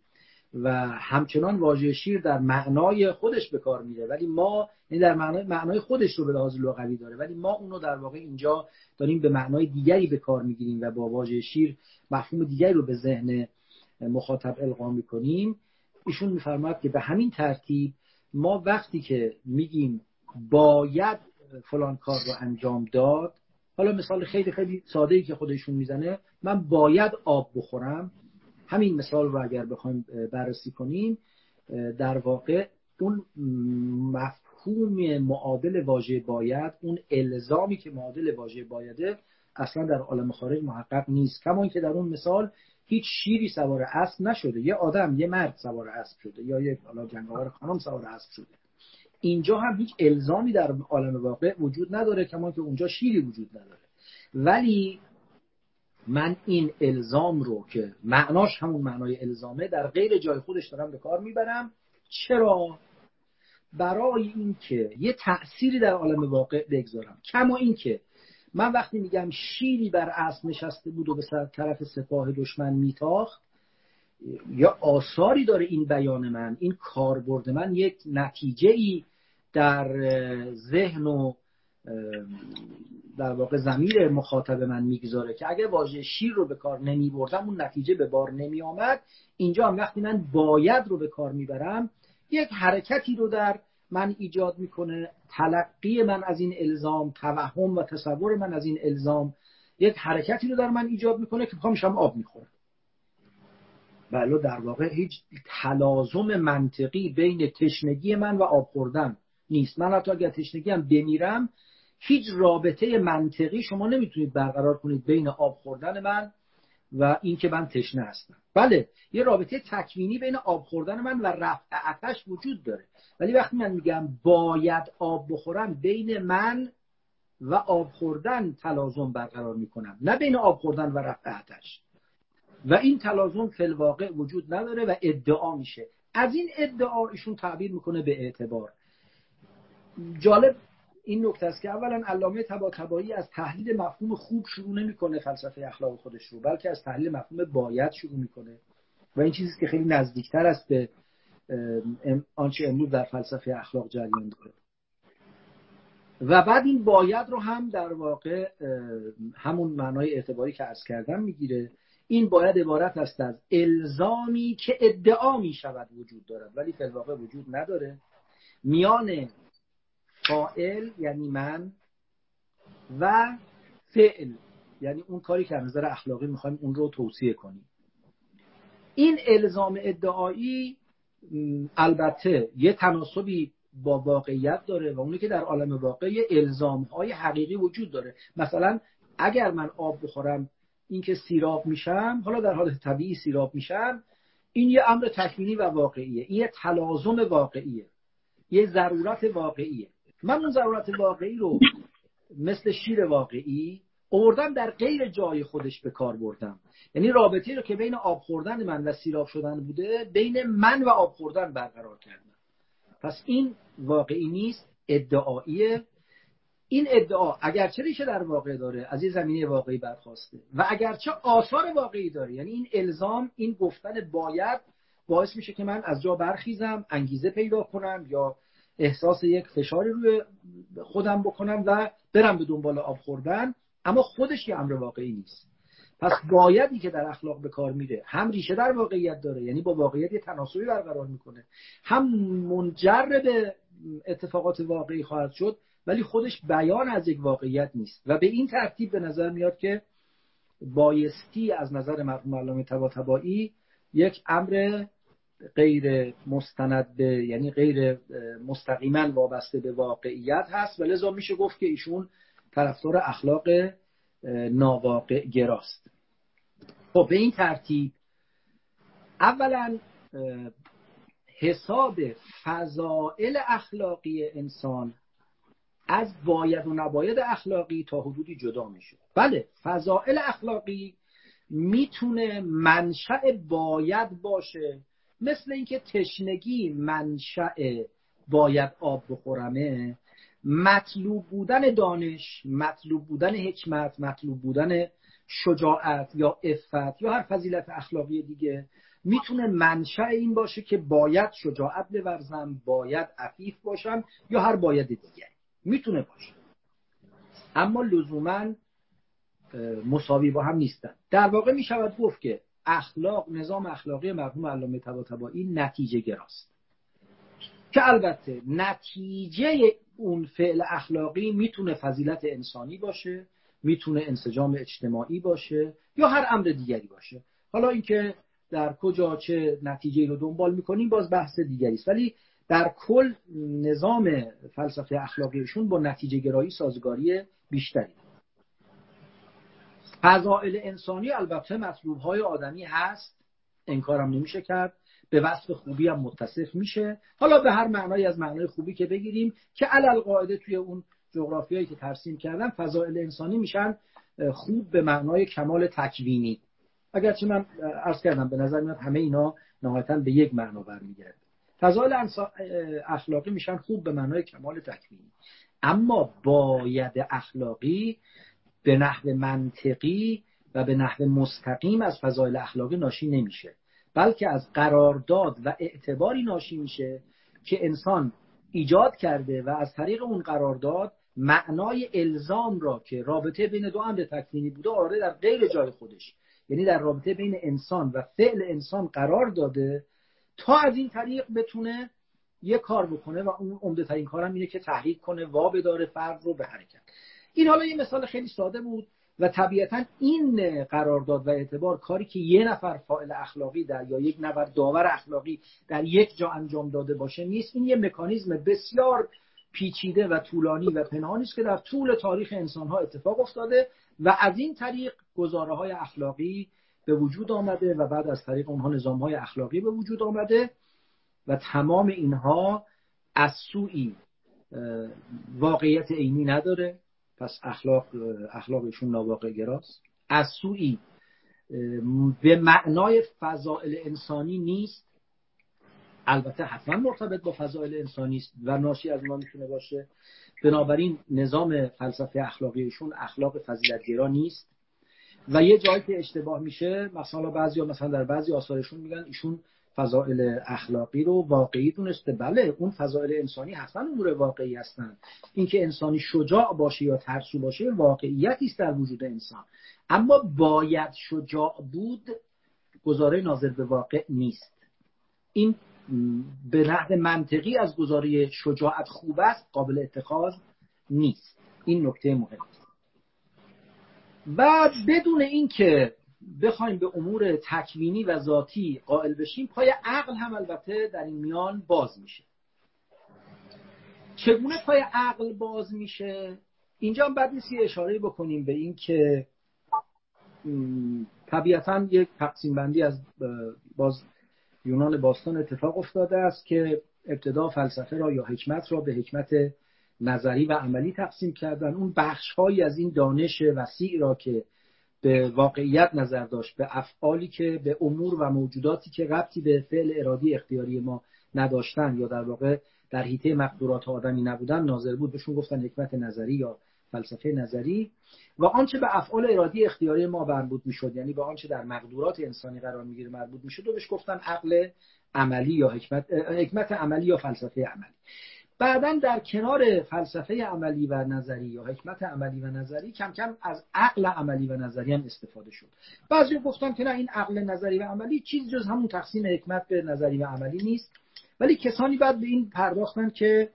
و همچنان واژه شیر در معنای خودش به کار میره. ولی ما یعنی در معنای, معنای خودش رو به لحاظ لغوی داره. ولی ما اونو در واقع اینجا داریم به معنای دیگری به کار می‌گیریم و با واژه شیر مفهوم دیگری رو به ذهن مخاطب القا می‌کنیم. ایشون میفرماد که به همین ترتیب ما وقتی که میگیم باید فلان کار رو انجام داد حالا مثال خیلی خیلی ساده ای که خودشون می‌زنه من باید آب بخورم. همین مثال رو اگر بخوایم بررسی کنیم در واقع اون مفهوم معادل واژه باید اون الزامی که معادل واژه بایده اصلا در عالم خارج محقق نیست. کما که در اون مثال هیچ شیری سوار اسب نشده. یه آدم یه مرد سوار اسب شده یا یک حالا جنگاور خانم سوار اسب شده. اینجا هم هیچ الزامی در عالم واقع وجود نداره کما که اونجا شیری وجود نداره. ولی من این الزام رو که معناش همون معنای الزامه در غیر جای خودش دارم به کار می‌برم. چرا؟ برای اینکه یه تأثیری در عالم واقع بگذارم. کما اینکه من وقتی میگم شیری بر اسب نشسته بود و به طرف سپاه دشمن میتاخت یا آثاری داره این بیان من این کاربرد من یک نتیجه ای در ذهن و در واقع زمیر مخاطب من می‌گذاره که اگر واژه شیر رو به کار نمی بردم اون نتیجه به بار نمی آمد اینجا هم وقتی من باید رو به کار می‌برم یک حرکتی رو در من ایجاد می‌کنه. تلقی من از این الزام توهم و تصور من از این الزام یک حرکتی رو در من ایجاد می‌کنه که پامشم آب می‌خورم. بله در واقع هیچ تلازم منطقی بین تشنگی من و آب خوردن نیست. من حتی اگر تشنگی هم بمیرم هیچ رابطه منطقی شما نمی‌تونید برقرار کنید بین آب خوردن من و اینکه من تشنه هستم. بله یه رابطه تکوینی بین آب خوردن من و رفع عطش وجود داره. ولی وقتی من میگم باید آب بخورم بین من و آب خوردن تلازم برقرار می‌کنن نه بین آب خوردن و رفع آتش و این تلازم فلواقع وجود نداره و ادعا میشه. از این ادعا ایشون تعبیر می‌کنه به اعتبار. جالب این نکته است که اولا علامه طباطبایی از تحلیل مفهوم خوب شروع نمی‌کنه فلسفه اخلاق خودش رو بلکه از تحلیل مفهوم باید شروع می‌کنه. و این چیزی که خیلی نزدیکتر است به آنچه امروز در فلسفه اخلاق جریان داره. و بعد این باید رو هم در واقع همون معنای اعتباری که از کردم می‌گیره. این باید عبارت است از الزامی که ادعا می شود وجود دارد ولی فی وجود نداره. میان فائل یعنی من و فعل. یعنی اون کاری که از نظر اخلاقی می‌خوایم اون رو توصیه کنیم. این الزام ادعایی البته یه تناسبی با واقعیت داره و اونی که در عالم واقعی الزام های حقیقی وجود داره. مثلا اگر من آب بخورم اینکه سیراب میشم حالا در حالت طبیعی سیراب میشم این یه امر تکوینی و واقعیه. این یه تلازم واقعیه. یه ضرورت واقعیه. من اون ضرورت واقعی رو مثل شیر واقعی اوردم در غیر جای خودش به کار بردم. یعنی رابطه رو که بین آب خوردن من و سیراب شدن بوده بین من و آب خوردن برقرار کردم. پس این واقعی نیست ادعاییه. این ادعا اگرچه ریشه در واقع داره از یه زمینه واقعی برخواسته. و اگرچه آثار واقعی داره یعنی این الزام این گفتن باید باعث میشه که من از جا برخیزم انگیزه پیدا کنم یا احساس یک فشاری روی خودم بکنم و برم به دنبال آب خوردن اما خودش یه امر واقعی نیست. پس بایدی که در اخلاق به کار میره هم ریشه در واقعیت داره یعنی با واقعیت یه تناسبی برقرار می‌کنه. هم منجر به اتفاقات واقعی خواهد شد ولی خودش بیان از یک واقعیت نیست. و به این ترتیب به نظر میاد که بایستی از نظر مرحوم علامه طباطبایی یک امر غیر مستند به یعنی غیر مستقیما وابسته به واقعیت هست و لذا میشه گفت که ایشون طرفدار اخلاق ناواقع گراست. خب به این ترتیب اولا حساب فضائل اخلاقی انسان از باید و نباید اخلاقی تا حدودی جدا میشه. بله فضائل اخلاقی می‌تونه منشأ باید باشه مثل اینکه تشنگی منشأ باید آب بخورمه مطلوب بودن دانش مطلوب بودن حکمت مطلوب بودن شجاعت یا افت یا هر فضیلت اخلاقی دیگه می‌تونه منشأ این باشه که باید شجاعت بورزم باید عفیف باشم یا هر باید دیگه. می‌تونه باشه. اما لزوما مساوی با هم نیستن. در واقع می‌شود گفت که اخلاق نظام اخلاقی مرحوم علامه طباطبایی نتیجه گراست. که البته نتیجه اون فعل اخلاقی می‌تونه فضیلت انسانی باشه می‌تونه انسجام اجتماعی باشه یا هر امر دیگری باشه. حالا اینکه در کجا چه نتیجه رو دنبال می‌کنیم باز بحث دیگری است. ولی در کل نظام فلسفه اخلاقیشون با نتیجه گرایی سازگاری بیشتری. فضائل انسانی البته مطلوب های آدمی هست. انکارم نمیشه کرد. به وصف خوبی هم متصف میشه. حالا به هر معنای از معنای خوبی که بگیریم که علل قاعده توی اون جغرافیایی که ترسیم کردم فضائل انسانی میشن خوب به معنای کمال تکوینی. اگرچه من عرض کردم به نظر میاد همه اینا نهایتا به یک معنا برمیگرده. فضائل اخلاقی میشن خوب به معنای کمال تکوینی. اما باید اخلاقی به نحو منطقی و به نحو مستقیم از فضایل اخلاقی ناشی نمیشه بلکه از قرارداد و اعتباری ناشی میشه که انسان ایجاد کرده و از طریق اون قرارداد معنای الزام را که رابطه بین دو امر تکوینی بوده آره در غیر جای خودش. یعنی در رابطه بین انسان و فعل انسان قرار داده تا از این طریق بتونه یه کار بکنه و اون عمده ترین کارم اینه که تحریک کنه وا بداره فرد رو به حرکت. این حالا یه مثال خیلی ساده بود و طبیعتا این قرارداد و اعتبار کاری که یه نفر فاعل اخلاقی در یا یک نفر داور اخلاقی در یک جا انجام داده باشه نیست. این یه مکانیزم بسیار پیچیده و طولانی و پنهانی است که در طول تاریخ انسان ها اتفاق افتاده و از این طریق گزاره های اخلاقی به وجود آمده و بعد از طریق اونها نظام های اخلاقی به وجود آمده و تمام اینها از سوی واقعیت عینی نداره. پس اخلاق اخلاقشون ناواقع گراست. از سوی به معنای فضائل انسانی نیست. البته حتما مرتبط با فضائل انسانی است و ناشی از ما می‌تونه باشه. بنابراین نظام فلسفه اخلاقیشون اخلاق فضیلتگرا نیست. و یه جایی که اشتباه میشه مثلا بعضی مثلا در بعضی آثارشون میگن ایشون فضائل اخلاقی رو واقعی دونسته. بله اون فضائل انسانی حتما امور واقعی هستن. اینکه انسانی شجاع باشه یا ترسو باشه واقعیتی است در وجود انسان. اما باید شجاع بود گزاره ناظر به واقع نیست. این به نحو منطقی از گزاره شجاعت خوب است قابل اتخاذ نیست. این نکته مهم. است و بدون اینکه بخوایم به امور تکوینی و ذاتی قائل بشیم پای عقل هم البته در این میان باز میشه. چگونه پای عقل باز میشه؟ اینجا هم بعد نیست اشاره بکنیم به این که طبیعتا یک تقسیم بندی از باز یونان باستان اتفاق افتاده است که ابتدا فلسفه را یا حکمت را به حکمت نظری و عملی تقسیم کردن. اون بخش از این دانش وسیع را که به واقعیت نظر داشت به افعالی که به امور و موجوداتی که ربطی به فعل ارادی اختیاری ما نداشتن یا در واقع در حیطه مقدورات آدمی نبودن ناظر بود. بهشون گفتن حکمت نظری یا فلسفه نظری. و آنچه به افعال ارادی اختیاری ما مربوط می‌شد یعنی به آنچه در مقدورات انسانی قرار می‌گیره مربوط می‌شد و بهش گفتن عقل عملی یا حکمت, حکمت عملی یا فلسفه عملی. بعدا در کنار فلسفه عملی و نظری یا حکمت عملی و نظری کم کم از عقل عملی و نظری هم استفاده شد. بعضی گفتن که نه این عقل نظری و عملی چیز جز همون تقسیم حکمت به نظری و عملی نیست. ولی کسانی بعد به این پرداختن که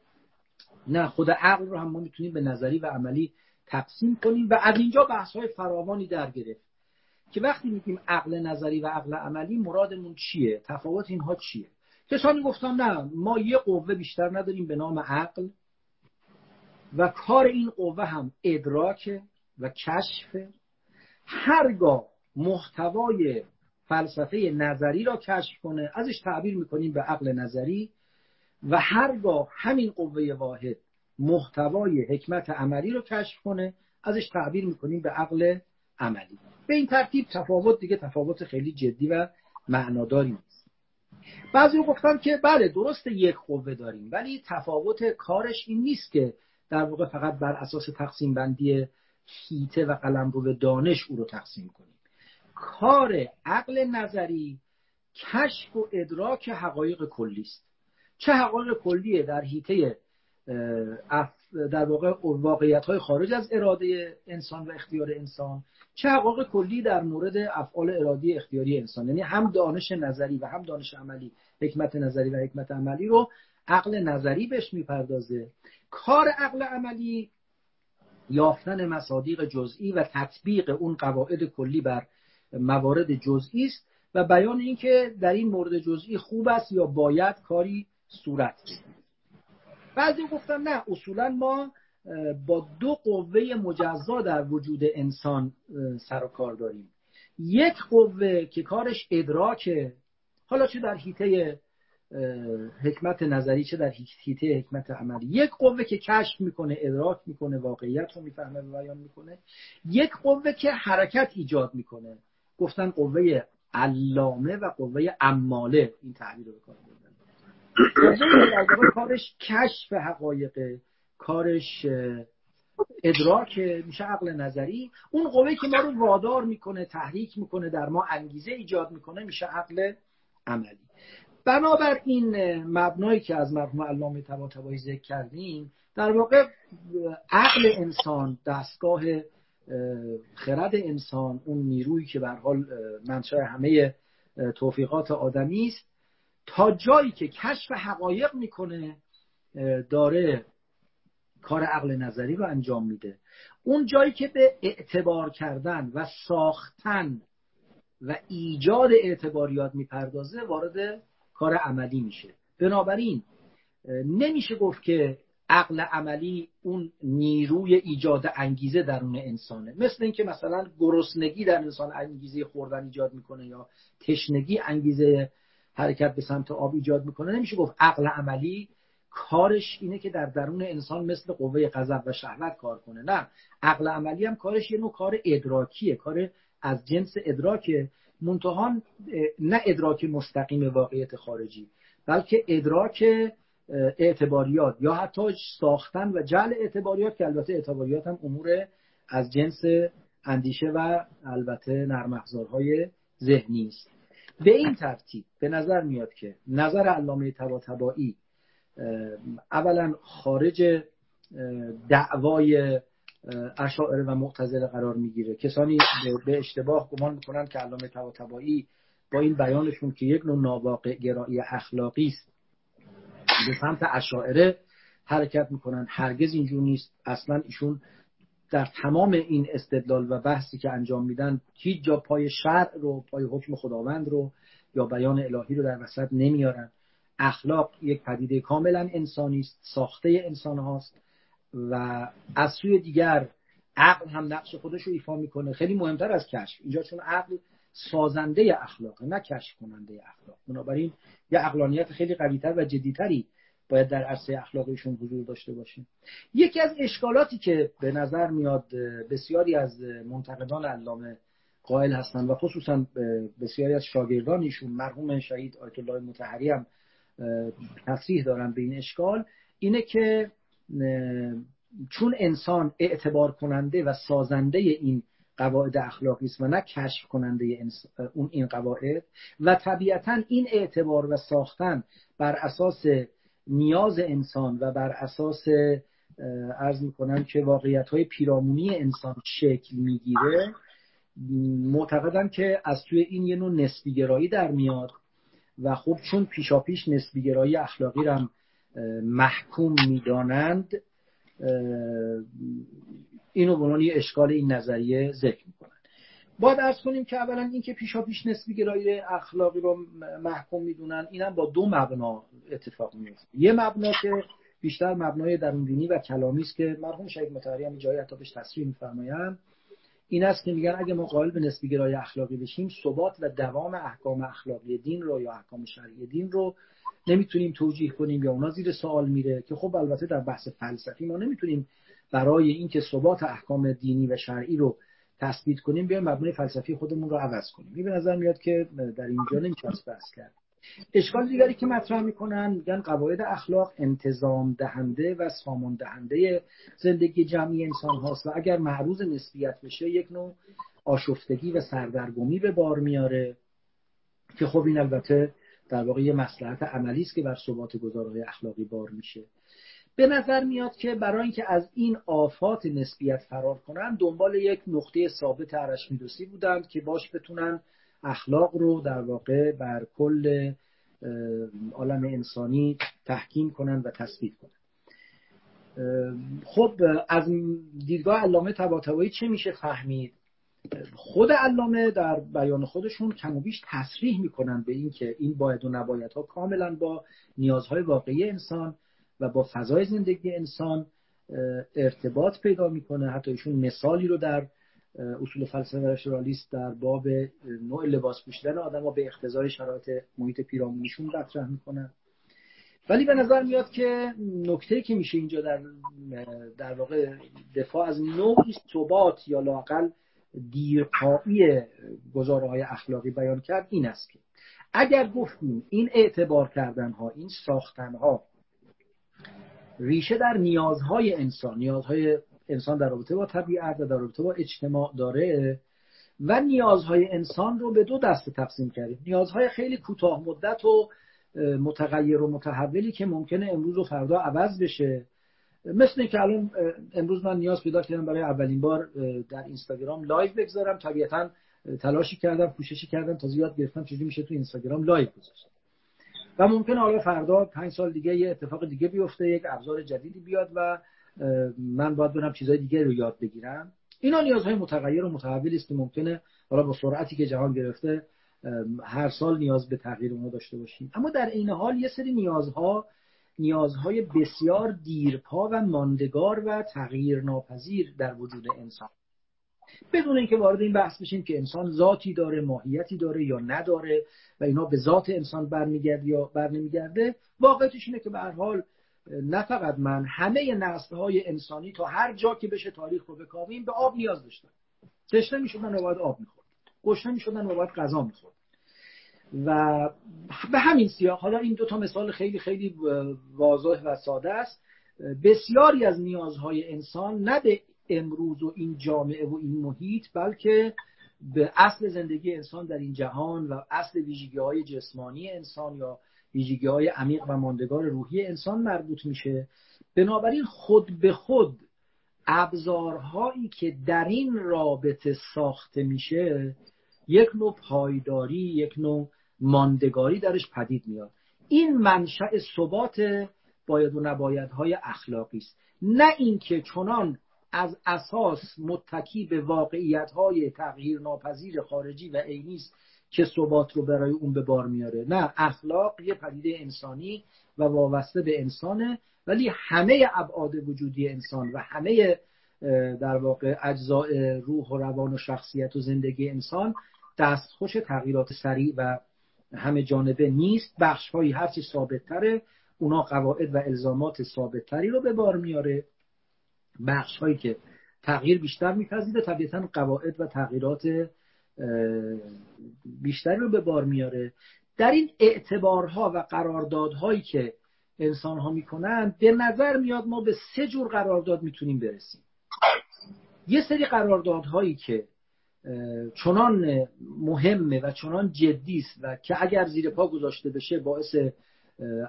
نه خود عقل رو هم ما می‌تونیم به نظری و عملی تقسیم کنیم. و از اینجا بحث های فراوانی در گرفت که وقتی میگیم عقل نظری و عقل عملی مرادمون چیه؟ تفاوت اینها چیه؟ کسانی گفتن نه ما یه قوه بیشتر نداریم به نام عقل و کار این قوه هم ادراک و کشف هرگاه محتوای فلسفه نظری را کشف کنه ازش تعبیر می‌کنیم به عقل نظری و هرگاه همین قوه واحد محتوای حکمت عملی رو کشف کنه ازش تعبیر می‌کنیم به عقل عملی. به این ترتیب تفاوت دیگه تفاوت خیلی جدی و معناداری بعضی گفتن که بله درست یک قوه داریم ولی تفاوت کارش این نیست که در واقع فقط بر اساس تقسیم بندی هیته و قلم رو به دانش او رو تقسیم کنیم. کار عقل نظری کشف و ادراک حقایق کلی است چه حقایق کلیه در حیطه در واقع واقعیت های خارج از اراده انسان و اختیار انسان چه حقایق کلی در مورد افعال ارادی اختیاری انسان. یعنی هم دانش نظری و هم دانش عملی حکمت نظری و حکمت عملی رو عقل نظری بهش می‌پردازه. کار عقل عملی یافتن مصادیق جزئی و تطبیق اون قواعد کلی بر موارد جزئی است و بیان اینکه در این مورد جزئی خوب است یا باید کاری صورت. بگیره بعضی گفتن نه اصولا ما با دو قوه مجزا در وجود انسان سر و کار داریم. یک قوه که کارش ادراکه حالا چه در حیطه حکمت نظری چه در حیطه حکمت عملی. یک قوه که کشف می‌کنه ادراک می‌کنه واقعیت رو می‌فهمه و بیان می‌کنه. یک قوه که حرکت ایجاد می‌کنه. گفتن قوه علامه و قوه عماله این تعبیر رو بکنه کارش کشف حقایق کارش ادراک میشه عقل نظری. اون قوه که ما رو وادار می‌کنه تحریک می‌کنه در ما انگیزه ایجاد می‌کنه میشه عقل عملی. بنابر این مبنایی که از مرحوم علامه طباطبایی ذکر کردیم در واقع عقل انسان دستگاه خرد انسان اون نیرویی که به حال منشأ همه توفیقات آدمی است تا جایی که کشف حقایق می‌کنه داره کار عقل نظری رو انجام میده. اون جایی که به اعتبار کردن و ساختن و ایجاد اعتباریات می‌پردازه وارد کار عملی میشه. بنابراین نمیشه گفت که عقل عملی اون نیروی ایجاد انگیزه درون انسانه. مثل اینکه مثلا گرسنگی در انسان انگیزه خوردن ایجاد می‌کنه یا تشنگی انگیزه حرکت به سمت آب ایجاد می‌کنه. نمیشه گفت عقل عملی کارش اینه که در درون انسان مثل قوه غضب و شهوت کار کنه. نه عقل عملی هم کارش یه نوع کار ادراکیه کار از جنس ادراک منتها نه ادراک مستقیم واقعیت خارجی بلکه ادراک اعتباریات یا حتی ساختن و جعل اعتباریات که البته اعتباریات هم امور از جنس اندیشه و البته نرم ذهنی است. به این ترتیب به نظر میاد که نظر علامه طباطبایی اولا خارج دعوای اشاعره و معتزله قرار می‌گیره. کسانی به اشتباه گمان می‌کنن که علامه طباطبایی با این بیانشون که یک نوع ناواقع گرایی اخلاقی است. به سمت اشاعره حرکت می‌کنن. هرگز اینجور نیست. اصلا ایشون در تمام این استدلال و بحثی که انجام میدن هیچ جا پای شرع رو پای حکم خداوند رو یا بیان الهی رو در وسط نمیارن. اخلاق یک پدیده کاملا انسانی است ساخته انسان هاست و از سوی دیگر عقل هم نقش خودش رو ایفا می‌کنه. خیلی مهمتر از کشف. اینجا چون عقل سازنده اخلاق نه کشف کننده اخلاق. بنابراین یه اقلانیت خیلی قویتر و جدیتری باید در عرصه اخلاقیشون حضور داشته باشه یکی از اشکالاتی که به نظر میاد بسیاری از منتقدان علامه قائل هستن و خصوصا بسیاری از شاگردان ایشون مرحوم شهید آیت الله متحری هم تصریح دارن به این اشکال اینه که چون انسان اعتبار کننده و سازنده این قواعد اخلاقی است و نه کشف کننده اون این قواعد و طبیعتا این اعتبار و ساختن بر اساس نیاز انسان و بر اساس ارز می‌کنم که واقعیت های پیرامونی انسان شکل می‌گیره معتقدم که از توی این یه نوع نسبی گرایی در میاد و خب چون پیشاپیش نسبی گرایی اخلاقی رو محکوم می‌دانند اینو به عنوان اشکال این نظریه ذکر می‌کنن باید ارز کنیم که اولا اینکه پیشا پیش نسبی گرایی اخلاقی رو محکوم می‌دونن. اینم با دو مبنا اتفاق میفته یه مبنا که بیشتر مبنای درون و کلامی است که مرحوم شهید مطهری هم جایی حتی بهش تصریح میفرمایند. این است که میگن اگه ما قائل به نسبی گرایی اخلاقی بشیم ثبات و دوام احکام اخلاقی دین رو یا احکام شرعی دین رو نمی‌تونیم توجیه کنیم یا اونا زیر سوال میره که خب البته در بحث فلسفی ما نمی‌تونیم برای اینکه ثبات احکام دینی و شرعی رو تثبیت کنیم بیایم مبنای فلسفی خودمون رو عوض کنیم. این به نظر میاد که در اینجا نمیشه بحث کرد. اشکال دیگری که مطرح می‌کنن میگن قواعد اخلاق انتظام دهنده و سامان دهنده زندگی جمعی انسان هاست و اگر معروض نسبیت بشه یک نوع آشفتگی و سردرگمی به بار میاره که خب این البته در واقع یه مسلحت عملی است که بر ثبات گزارهای اخلاقی بار میشه. به نظر میاد که برای اینکه از این آفات نسبیت فرار کنن دنبال یک نقطه ثابت ارشمیدسی بودند که باش بتونن اخلاق رو در واقع بر کل عالم انسانی تحکیم کنن و تثبیت کنن. خب از دیدگاه علامه طباطبایی چه میشه فهمید؟ خود علامه در بیان خودشون کم و بیش تصریح می‌کنن به اینکه این باید و نباید ها کاملا با نیازهای واقعی انسان و با فضای زندگی انسان ارتباط پیدا می‌کنه. حتی ایشون مثالی رو در اصول فلسفه رشورالیست در باب نوع لباس پوشیدن آدم ها به اقتضای شرایط محیط پیرامونیشون مطرح می‌کنن ولی به نظر میاد که نکته که میشه اینجا در در واقع دفاع از نوعی ثبات یا لاقل دیرپایی گزاره های اخلاقی بیان کرد این است که اگر گفتیم این اعتبار کردن ها این ساختن ها ریشه در نیازهای انسان. نیازهای انسان در رابطه با طبیعت و در رابطه با اجتماع داره و نیازهای انسان رو به دو دسته تقسیم کردیم نیازهای خیلی کوتاه مدت و متغیر و متحولی که ممکنه امروز و فردا عوض بشه. مثل که الان امروز من نیاز پیدا کردم برای اولین بار در اینستاگرام live بگذارم. طبیعتا تلاشی کردم کوششی کردم تا یاد گرفتم. چجوری میشه تو اینستاگرام live گذاشت و ممکنه حالا فردا پنج سال دیگه یه اتفاق دیگه بیفته یک ابزار جدیدی بیاد و من باید برم چیزهای دیگه رو یاد بگیرم. اینا نیازهای متغیر و متحولی است که ممکنه حالا با سرعتی که جهان گرفته هر سال نیاز به تغییر اونها داشته باشیم. اما در این حال یه سری نیازها نیازهای بسیار دیرپا و ماندگار و تغییر ناپذیر در وجود انسان بدون اینکه وارد این بحث بشیم که انسان ذاتی داره ماهیتی داره یا نداره و اینا به ذات انسان برمیگرده یا برنمیگرده واقعیتش اینه که به هر حال نه فقط من همه نسل های انسانی تا هر جا که بشه تاریخ رو بکاویم به آب نیاز داشتن. تشنه می‌شدن و باید آب می‌خورد. گشنه می‌شدن و باید غذا می‌خورد. و به همین سیاق حالا این دو تا مثال خیلی خیلی واضح و ساده است. بسیاری از نیازهای انسان نه به امروز و این جامعه و این محیط بلکه به اصل زندگی انسان در این جهان و اصل ویژگی های جسمانی انسان یا ویژگی های عمیق و ماندگار روحی انسان مربوط میشه. بنابراین خود به خود ابزارهایی که در این رابطه ساخته میشه یک نوع پایداری یک نوع ماندگاری درش پدید میاد. این منشأ ثبات باید و نبایدهای اخلاقی است. نه اینکه چنان از اساس متکی به واقعیت های تغییر ناپذیر خارجی و عینی است که ثبات رو برای اون به بار میاره. نه اخلاق یه پدیده انسانی و وابسته به انسانه ولی همه ابعاد وجودی انسان و همه در واقع اجزاء روح و روان و شخصیت و زندگی انسان دستخوش تغییرات سریع و همه جانبه نیست. بخش هایی هرچی ثابت تره اونا قواعد و الزامات ثابت تری رو به بار میاره. بخش هایی که تغییر بیشتر میپذیره طبیعتا قواعد و تغییرات بیشتری رو به بار میاره. در این اعتبارها و قراردادهایی که انسان ها می‌کنن به نظر میاد ما به سه جور قرارداد می‌تونیم برسیم. یه سری قراردادهایی که چنان مهمه و چنان جدی است و که اگر زیر پا گذاشته بشه باعث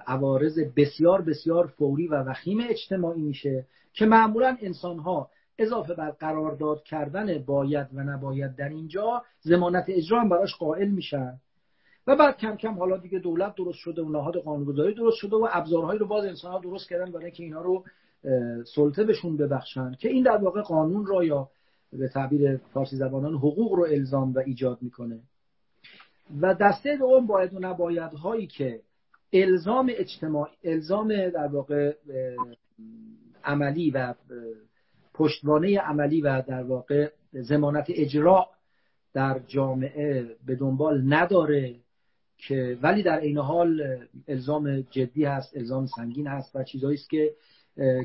عوارض بسیار بسیار فوری و وخیم اجتماعی میشه. که معمولا انسان ها اضافه بر قرارداد کردن باید و نباید در اینجا زمانت اجرا هم براش قائل میشن. و بعد کم کم حالا دیگه دولت درست شده و نهاد قانونگذاری درست شده و ابزارهایی رو باز انسان ها درست کردن برای که اینا رو سلطه بهشون ببخشن. که این در واقع قانون را یا به تعبیر فارسی زبانان حقوق رو الزام و ایجاد می‌کنه. و دسته دوم باید و نباید هایی که الزام اجتماعی الزام در واقع عملی و پشتوانه عملی و در واقع زمانت اجرا در جامعه به دنبال نداره که ولی در این حال الزام جدی هست الزام سنگین هست و چیزهایی است که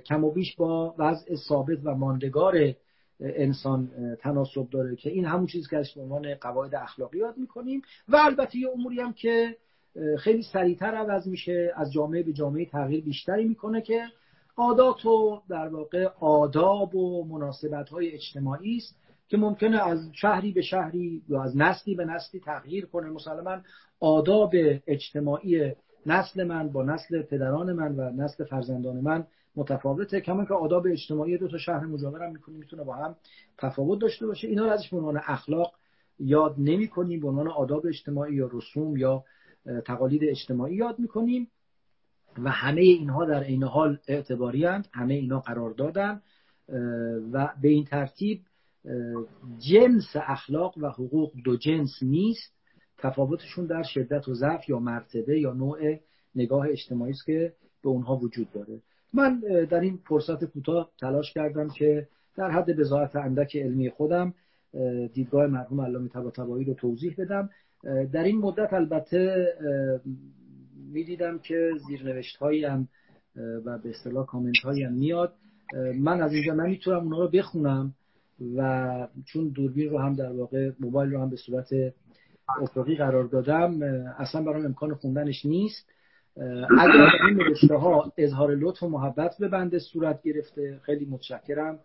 کم و بیش با وضع ثابت و ماندگار انسان تناسب داره که این همون چیزی که از عنوان قواعد اخلاقی یاد می‌کنیم و البته یه اموری هم که خیلی سریعتر عوض میشه از جامعه به جامعه تغییر بیشتری می‌کنه که عادات و در واقع آداب و مناسبت های اجتماعی است که ممکنه از شهری به شهری یا از نسلی به نسلی تغییر کنه. مسلما آداب اجتماعی نسل من با نسل پدران من و نسل فرزندان من متفاوته. کما که آداب اجتماعی دو تا شهر مجاورم می‌کنیم می‌تونه با هم تفاوت داشته باشه. اینا رو ازش به عنوان اخلاق یاد نمی کنیم به عنوان آداب اجتماعی یا رسوم یا تقالید اجتماعی یاد می‌کنیم. و همه اینها در این حال اعتباری هستند همه اینا قرار دادن و به این ترتیب جنس اخلاق و حقوق دو جنس نیست. تفاوتشون در شدت و ضعف یا مرتبه یا نوع نگاه اجتماعی است که به اونها وجود داره. من در این فرصت کوتاه تلاش کردم که در حد بزاعت اندک علمی خودم دیدگاه مرحوم علامه طباطبایی رو توضیح بدم. در این مدت البته می‌دیدم که زیرنوشت هایی هم و به اصطلاح کامنت هایی هم میاد. من از اینجا نمی‌تونم اونا رو بخونم و چون دوربین رو هم در واقع موبایل رو هم به صورت افقی قرار دادم اصلا برام امکان خوندنش نیست. اگر این نوشته ها اظهار لطف و محبت به بنده صورت گرفته خیلی متشکرم.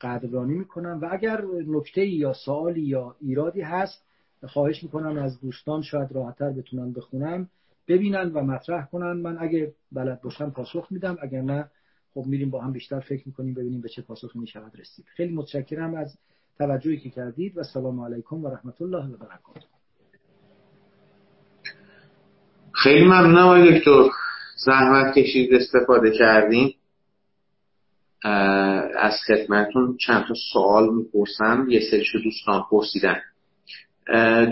قدردانی می‌کنم و اگر نکته یا سوالی یا ایرادی هست خواهش می‌کنم از دوستان شاید راحتتر بتونن بخونم ببینن و مطرح کنن. من اگه بلد باشم پاسخ میدم. اگر نه خب میریم با هم بیشتر فکر می‌کنیم ببینیم به چه پاسخی می‌شود رسید. خیلی متشکرم از توجهی که کردید و سلام علیکم و رحمت الله و برکاته. خیلی ممنونم آقای دکتر. زحمت کشید استفاده کردیم. از خدمتون چند تا سوال می‌پرسم. یه سریشو دوستان پرسیدن.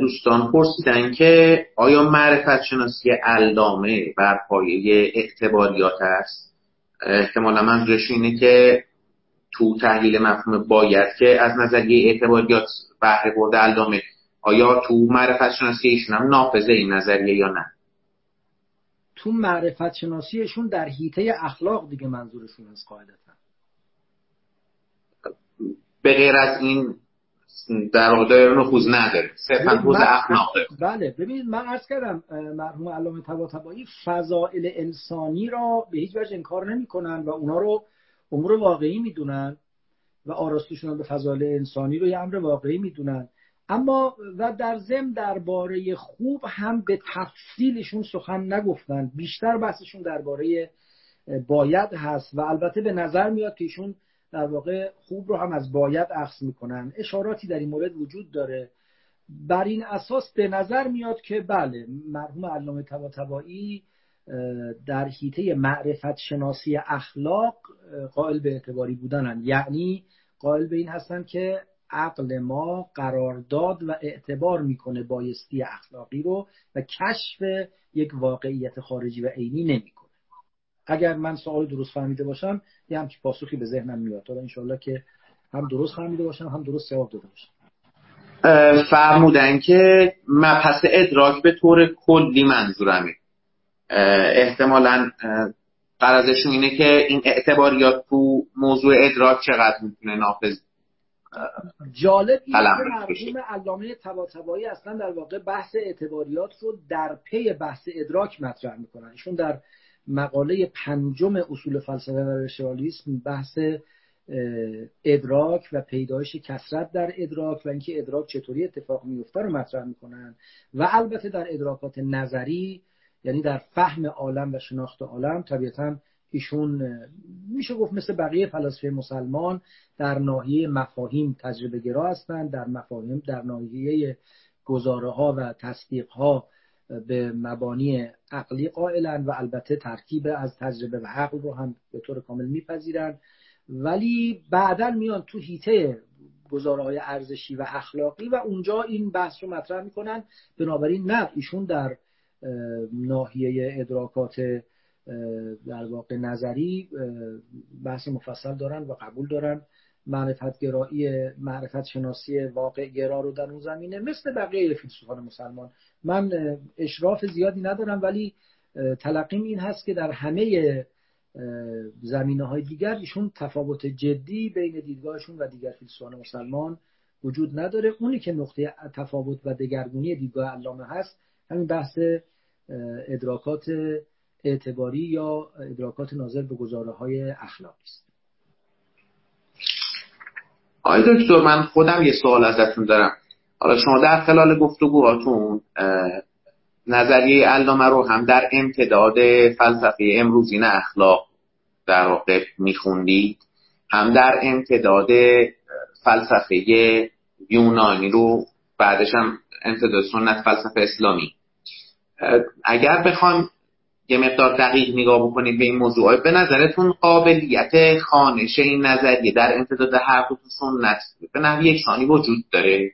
دوستان پرسیدن که آیا معرفت شناسی علامه بر پایه اعتباریات است؟ احتمالا منظورش اینه که تو تحلیل مفهوم باید که از نظریه اعتباریات بهره برده علامه آیا تو معرفت شناسی ایشون هم نافذه این نظریه یا نه؟ تو معرفت شناسیشون در حیطه اخلاق دیگه منظورشون از قاعدتا. به غیر از این در واقع نفوذ نداره. صرفا نفوذ اخلاق بله ببینید من عرض کردم مرحوم علامه طباطبایی فضائل انسانی را به هیچ وجه انکار نمی‌کنن و اونا رو امور واقعی می‌دونن و آراستشون به فضایل انسانی رو یه امر واقعی می‌دونن. اما و در ضمن درباره خوب هم به تفصیلشون سخن نگفتن. بیشتر بحثشون درباره باید هست و البته به نظر میاد که ایشون در واقع خوب رو هم از باید اخذ می‌کنن. اشاراتی در این مورد وجود داره. بر این اساس به نظر میاد که بله مرحوم علامه طباطبایی در حیطه معرفت شناسی اخلاق قائل به اعتباری بودنن. یعنی قائل به این هستن که عقل ما قرارداد و اعتبار می‌کنه بایستی اخلاقی رو و کشف یک واقعیت خارجی و عینی نمی‌کنه. اگر من سوال درست فهمیده باشم یه همچی پاسخی به ذهنم میاد. تا انشاءالله که هم درست فهمیده باشم هم درست جواب داده باشم. فرمودن که مبحث ادراک به طور کلی منظورمه. احتمالا قرضشون اینه که این اعتباریات تو موضوع ادراک چقدر می‌تونه نافذ جالب اینه علامه تباتبایی اصلا در واقع بحث اعتباریات رو در پی بحث ادراک مطرح می‌کنن. ایشون در مقاله پنجم اصول فلسفه و رشوالیسم بحث ادراک و پیدایش کسرت در ادراک و اینکه ادراک چطوری اتفاق میفته رو مطرح می‌کنن و البته در ادراکات نظری یعنی در فهم عالم و شناخت عالم طبیعتا ایشون میشه گفت مثل بقیه فلاسفه مسلمان در ناحیه مفاهیم تجربه گرا هستند در مفاهیم در ناحیه گزاره ها و تصدیق ها به مبانی عقلی قائلن و البته ترکیب از تجربه و عقل رو هم به طور کامل میپذیرن. ولی بعدا میان تو هیته گزاره های ارزشی و اخلاقی و اونجا این بحث رو مطرح می‌کنن. بنابراین نه ایشون در ناحیه ادراکات در واقع نظری بحث مفصل دارن و قبول دارن. معرفت گرایی معرفت شناسی واقع گرا رو در اون زمینه مثل بقیه فیلسوفان مسلمان من اشراف زیادی ندارم ولی تلقیم این هست که در همه زمینه های دیگر ایشون تفاوت جدی بین دیدگاهشون و دیگر فیلسوفان مسلمان وجود نداره. اونی که نقطه تفاوت و دگرگونی دیدگاه علامه هست همین بحث ادراکات اعتباری یا ادراکات ناظر به گزاره های اخلاقی است. آقای دکتر من خودم یه سوال ازتون دارم. حالا شما در خلال گفتگوهاتون نظریه علامه رو هم در امتداد فلسفه امروزین اخلاق در واقع میخوندید هم در امتداد فلسفه یونانی رو بعدش هم امتداد سنت فلسفه اسلامی. اگر بخوام یه مقدار دقیق نگاه بکنید به این موضوع به نظرتون قابلیت خانش این نظریه در امتداد هر دو سنت به نحوی یکسانی وجود داره؟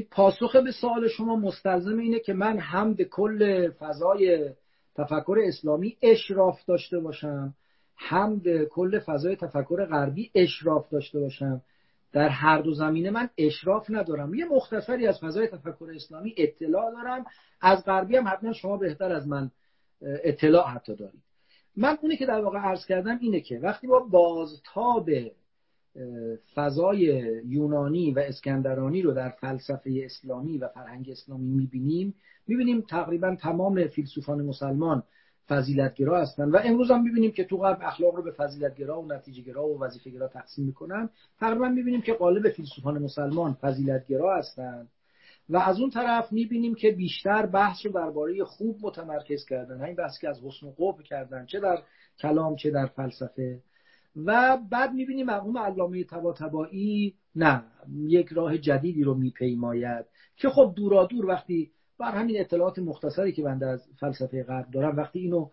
پاسخ به سوال شما مستلزم اینه که من هم به کل فضای تفکر اسلامی اشراف داشته باشم هم به کل فضای تفکر غربی اشراف داشته باشم. در هر دو زمینه من اشراف ندارم. یه مختصری از فضای تفکر اسلامی اطلاع دارم. از غربی هم حتما شما بهتر از من اطلاع حتی دارید. من اونی که در واقع عرض کردم اینه که وقتی با بازتاب فضای یونانی و اسکندرانی رو در فلسفه اسلامی و فرهنگ اسلامی می‌بینیم. می‌بینیم تقریبا تمام فیلسوفان مسلمان فضیلتگرا هستن و امروز هم می‌بینیم که تو غرب اخلاق رو به فضیلتگرا و نتیجهگرا و وظیفهگرا تقسیم می‌کنن. تقریبا می‌بینیم که قالب فیلسوفان مسلمان فضیلتگرا هستن. و از اون طرف می‌بینیم که بیشتر بحث رو درباره خوب متمرکز کردن. همین بحث که از حسن و قبح کردن چه در کلام چه در فلسفه. و بعد می‌بینیم مرحوم علامه طباطبایی نه یک راه جدیدی رو میپیماید که خب دورا دور وقتی بر همین اطلاعات مختصری که بنده از فلسفه غرب دارم وقتی اینو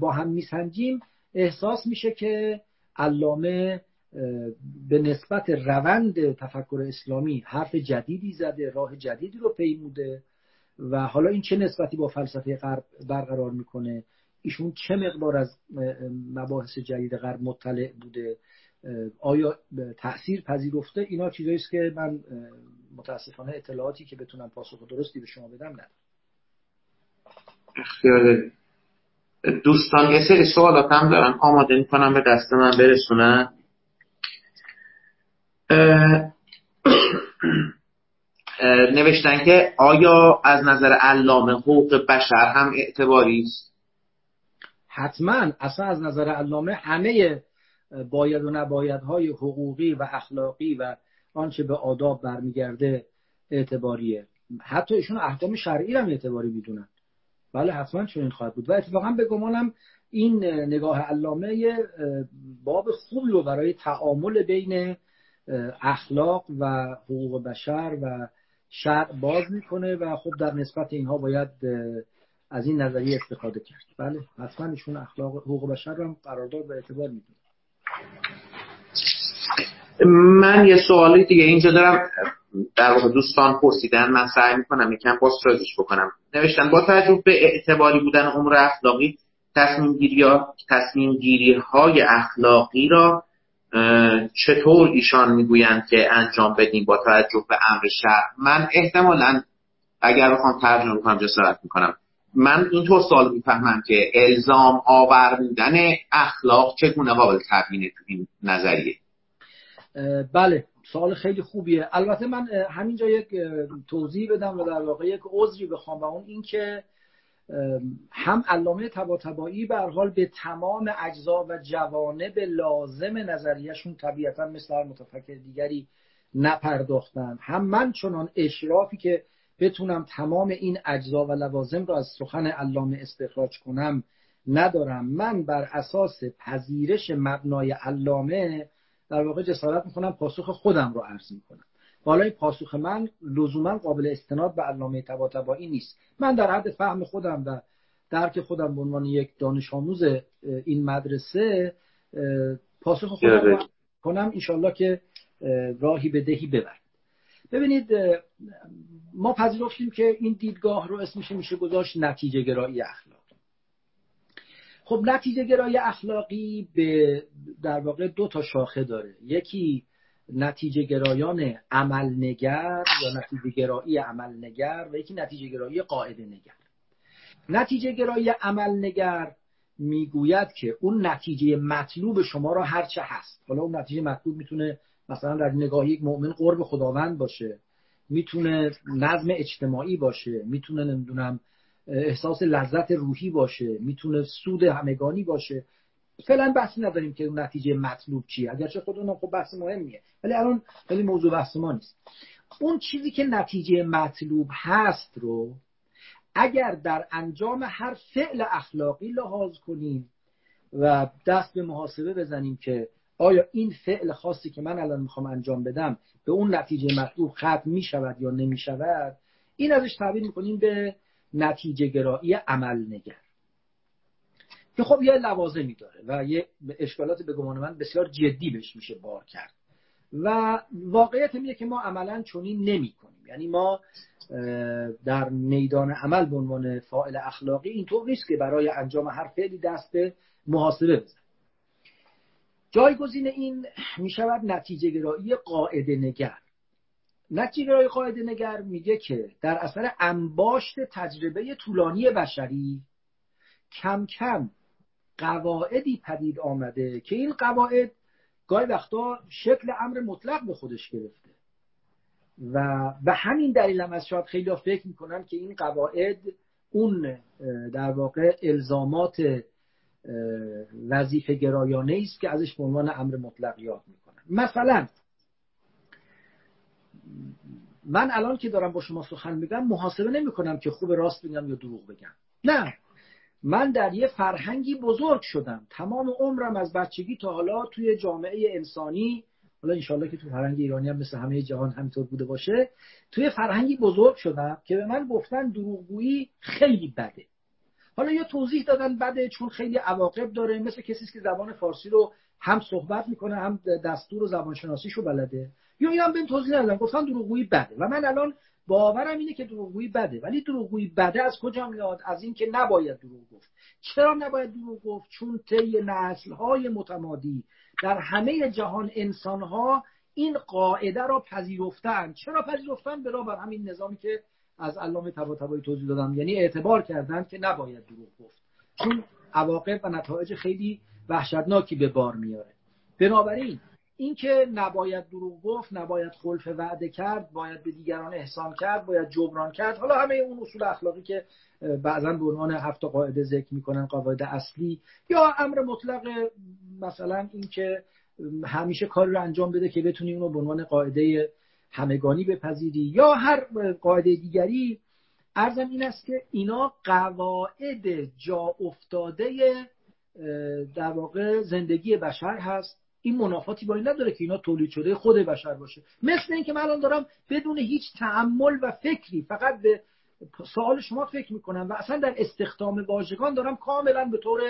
با هم میسنجیم احساس میشه که علامه به نسبت روند تفکر اسلامی حرف جدیدی زده راه جدیدی رو پیموده و حالا این چه نسبتی با فلسفه غرب برقرار می‌کنه؟ ایشون چه مقدار از مباحث جدید غرب مطلع بوده؟ آیا تاثیر پذیرفته؟ اینا چیزایی است که من متاسفانه اطلاعاتی که بتونم پاسخ درستی به شما بدم ندارم. اختیار دوستان یه سری سوالات هم دارن آماده می‌کنم به دست من برسونن. نوشتن که آیا از نظر علامه حقوق بشر هم اعتباری است؟ حتما اصلا از نظر علامه همه باید و نبایدهای حقوقی و اخلاقی و آنچه به آداب برمیگرده اعتباریه. حتی ایشون احکام شرعی هم اعتباری می‌دونن. بله حتما چنین خواهد بود. و اتفاقا به گمانم این نگاه علامه باب خوبی رو برای تعامل بین اخلاق و حقوق بشر و شرع باز می‌کنه و خب در نسبت اینها باید از این نظریه استفاده کرد. بله حتما ایشون اخلاق حقوق بشر رو هم قرارداد به اعتبار می‌دونه من یه سوالی دیگه اینجا دارم. در واقع دوستان پرسیدن من سعی می‌کنم یکم باسترازیش بکنم. نوشتن با توجه به اعتباری بودن امور اخلاقی تصمیم گیری, تصمیم گیری های اخلاقی را چطور ایشان می‌گویند که انجام بدیم با توجه به امر شهر من احتمالا اگر بخوام ترجمه کنم جسارت می‌کنم. من اینطور سوال می‌فهمم که الزام آورمودن اخلاق چگونه قابل تبیینه تو این نظریه؟ بله سوال خیلی خوبیه. البته من همینجا یک توضیح بدم و در واقع یک عذری بخوام و اون این که هم علامه تباتبایی به حال به تمام اجزا و جوانب لازم نظریهشون طبیعتا مثل هر متفکر دیگری نپرداختن. هم من چنان اشرافی که بتونم تمام این اجزا و لوازم را از سخن علامه استخراج کنم ندارم. من بر اساس پذیرش مبنای علامه در واقع جسارت می‌کنم پاسخ خودم رو عرض می‌کنم. حالا این پاسخ من لزوما قابل استناد به علامه طباطبایی نیست. من در حد فهم خودم و درک خودم به عنوان یک دانش آموز این مدرسه پاسخ خودم رو کنم. انشالله که راهی به دهی ببر ببینید ما پذیرفتیم که این دیدگاه رو اسمش میشه گذاشت نتیجه گرایی اخلاقی خب نتیجه گرایی اخلاقی به در واقع دو تا شاخه داره. یکی نتیجه گرایان عمل نگر یا نتیجه گرایی عمل نگر و یکی نتیجه گرایی قاعده نگر. نتیجه گرایی عمل نگر می‌گوید که اون نتیجه مطلوب شما را هرچه هست. حالا اون نتیجه مطلوب می‌تونه مثلا در نگاه یک مؤمن قرب خداوند باشه می‌تونه نظم اجتماعی باشه می‌تونه نمی‌دونم احساس لذت روحی باشه می‌تونه سود همگانی باشه. فعلا بحثی نداریم که نتیجه مطلوب چیه. اگرچه خودمون خب بحث مهمیه ولی الان خیلی موضوع بحث ما نیست. اون چیزی که نتیجه مطلوب هست رو اگر در انجام هر فعل اخلاقی لحاظ کنیم و دست به محاسبه بزنیم که آیا این فعل خاصی که من الان می‌خوام انجام بدم به اون نتیجه مطلوب ختم می‌شود یا نمی‌شود؟ این ازش تعبیر می‌کنیم به نتیجه گرایی عمل نگر. که خب یه لوازمی داره و یه اشکالات به گمان من بسیار جدی بهش میشه بار کرد. و واقعیت اینه که ما عملا چنین نمی کنیم یعنی ما در میدان عمل به عنوان فاعل اخلاقی اینطور نیست که برای انجام هر فعلی دست به محاسبه بزن جایگزین این می شود نتیجه گرایی قاعده نگر. نتیجه گرایی قاعده نگر میگه که در اثر انباشت تجربه طولانی بشری کم کم قواعدی پدید آمده که این قواعد گاهی وقتا شکل امر مطلق به خودش گرفته. و به همین دلیل هم از شاید خیلی فکر می‌کنن که این قواعد اون در واقع الزامات وظیفه گرایانه است که ازش به عنوان امر مطلق یاد می‌کنن. مثلا من الان که دارم با شما سخن میگم محاسبه نمی کنم که خوب راست بگم یا دروغ بگم. نه. من در یه فرهنگی بزرگ شدم. تمام عمرم از بچگی تا حالا توی جامعه انسانی حالا انشالله که تو فرهنگ ایرانی هم مثل همه جهان همینطور بوده باشه توی فرهنگی بزرگ شدم که به من گفتن دروغگویی خیلی بده. حالا یا توضیح دادن بده چون خیلی عواقب داره مثل کسی که زبان فارسی رو هم صحبت می‌کنه هم دستور و زبانشناسیشو بلده؟ یا این هم به توضیح دادن گفتن دروغگویی بده. و من الان باورم اینه که دروغگویی بده. ولی دروغگویی بده از کجا میاد؟ از اینکه نباید دروغ گفت. چرا نباید دروغ گفت؟ چون طی نسلهای متمادی در همه جهان انسانها این قاعده را پذیرفتن. چرا پذیرفتن؟ برابر همین نظامی که از علامه طباطبایی توضیح دادم. یعنی اعتبار کردن که نباید دروغ گفت. چون عواقب و نتایج خیلی وحشتناکی به بار میاره. بنابراین اینکه نباید دروغ گفت نباید خلف وعده کرد باید به دیگران احسان کرد باید جبران کرد. حالا همه اون اصول اخلاقی که بعضا به عنوان هفت قاعده ذکر می‌کنن قواعد اصلی یا امر مطلق مثلا اینکه همیشه کاری رو انجام بده که بتونی اونو به عنوان قاعده همگانی بپذیری یا هر قاعده دیگری ارزم این است که اینا قواعد جا افتاده در واقع زندگی بشر هست. این منافاتی با این نداره که اینا تولید شده خود بشر باشه. مثل اینکه من الان دارم بدون هیچ تعمل و فکری فقط به سوال شما فکر می‌کنم و اصلا در استخدام واژگان دارم کاملا به طور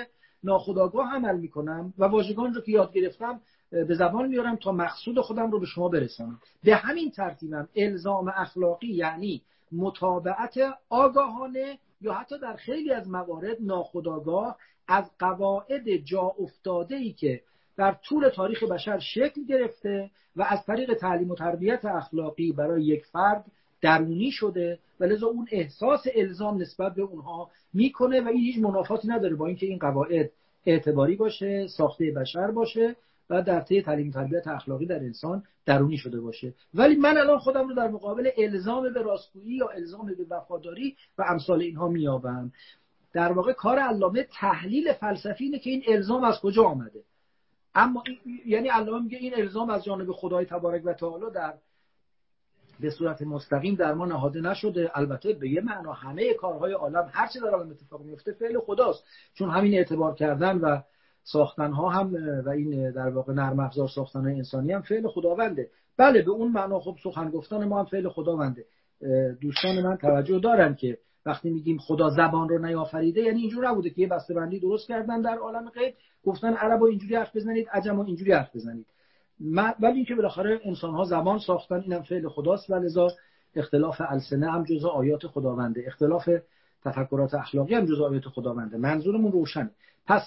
ناخودآگاه عمل می‌کنم و واژگان رو که یاد گرفتم به زبان میارم تا مقصود خودم رو به شما برسانم. به همین ترتیبم الزام اخلاقی یعنی مطابقت آگاهانه یا حتی در خیلی از موارد ناخودآگاه از قواعد جا افتاده ای که در طول تاریخ بشر شکل گرفته و از طریق تعلیم و تربیت اخلاقی برای یک فرد درونی شده و لذا اون احساس الزام نسبت به اونها می‌کنه و این هیچ منافاتی نداره با اینکه این قواعد اعتباری باشه ساخته بشر باشه و در طی تعلیم تربیت اخلاقی در انسان درونی شده باشه. ولی من الان خودم رو در مقابل الزام به راستگویی یا الزام به وفاداری و امثال اینها میابم در واقع کار علامه تحلیل فلسفی اینه که این الزام از کجا آمده. اما یعنی علامه میگه این الزام از جانب خدای تبارک و تعالی در به صورت مستقیم در ما نهاده نشده. البته به یه معنا همه کارهای عالم هر چی در عالم اتفاق میفته فعل خداست. چون همین اعتبار کردن و ساختن ها هم و این در واقع نرم افزار ساختن های انسانی هم فعل خداونده. بله به اون معنا خب سخن گفتن ما هم فعل خداونده. دوستان من توجه دارن که وقتی میگیم خدا زبان رو نیافریده یعنی اینجور نبوده که یه بسته بندی درست کردن در عالم غیب گفتن عربو اینجوری حرف بزنید عجم اینجوری حرف بزنید. ولی اینکه بالاخره انسان ها زبان ساختن اینم فعل خداست. و لذا اختلاف السنه هم جزء آیات خداونده. اختلاف تفکرات اخلاقی هم جزء آیات خداونده. منظورمون روشنه. پس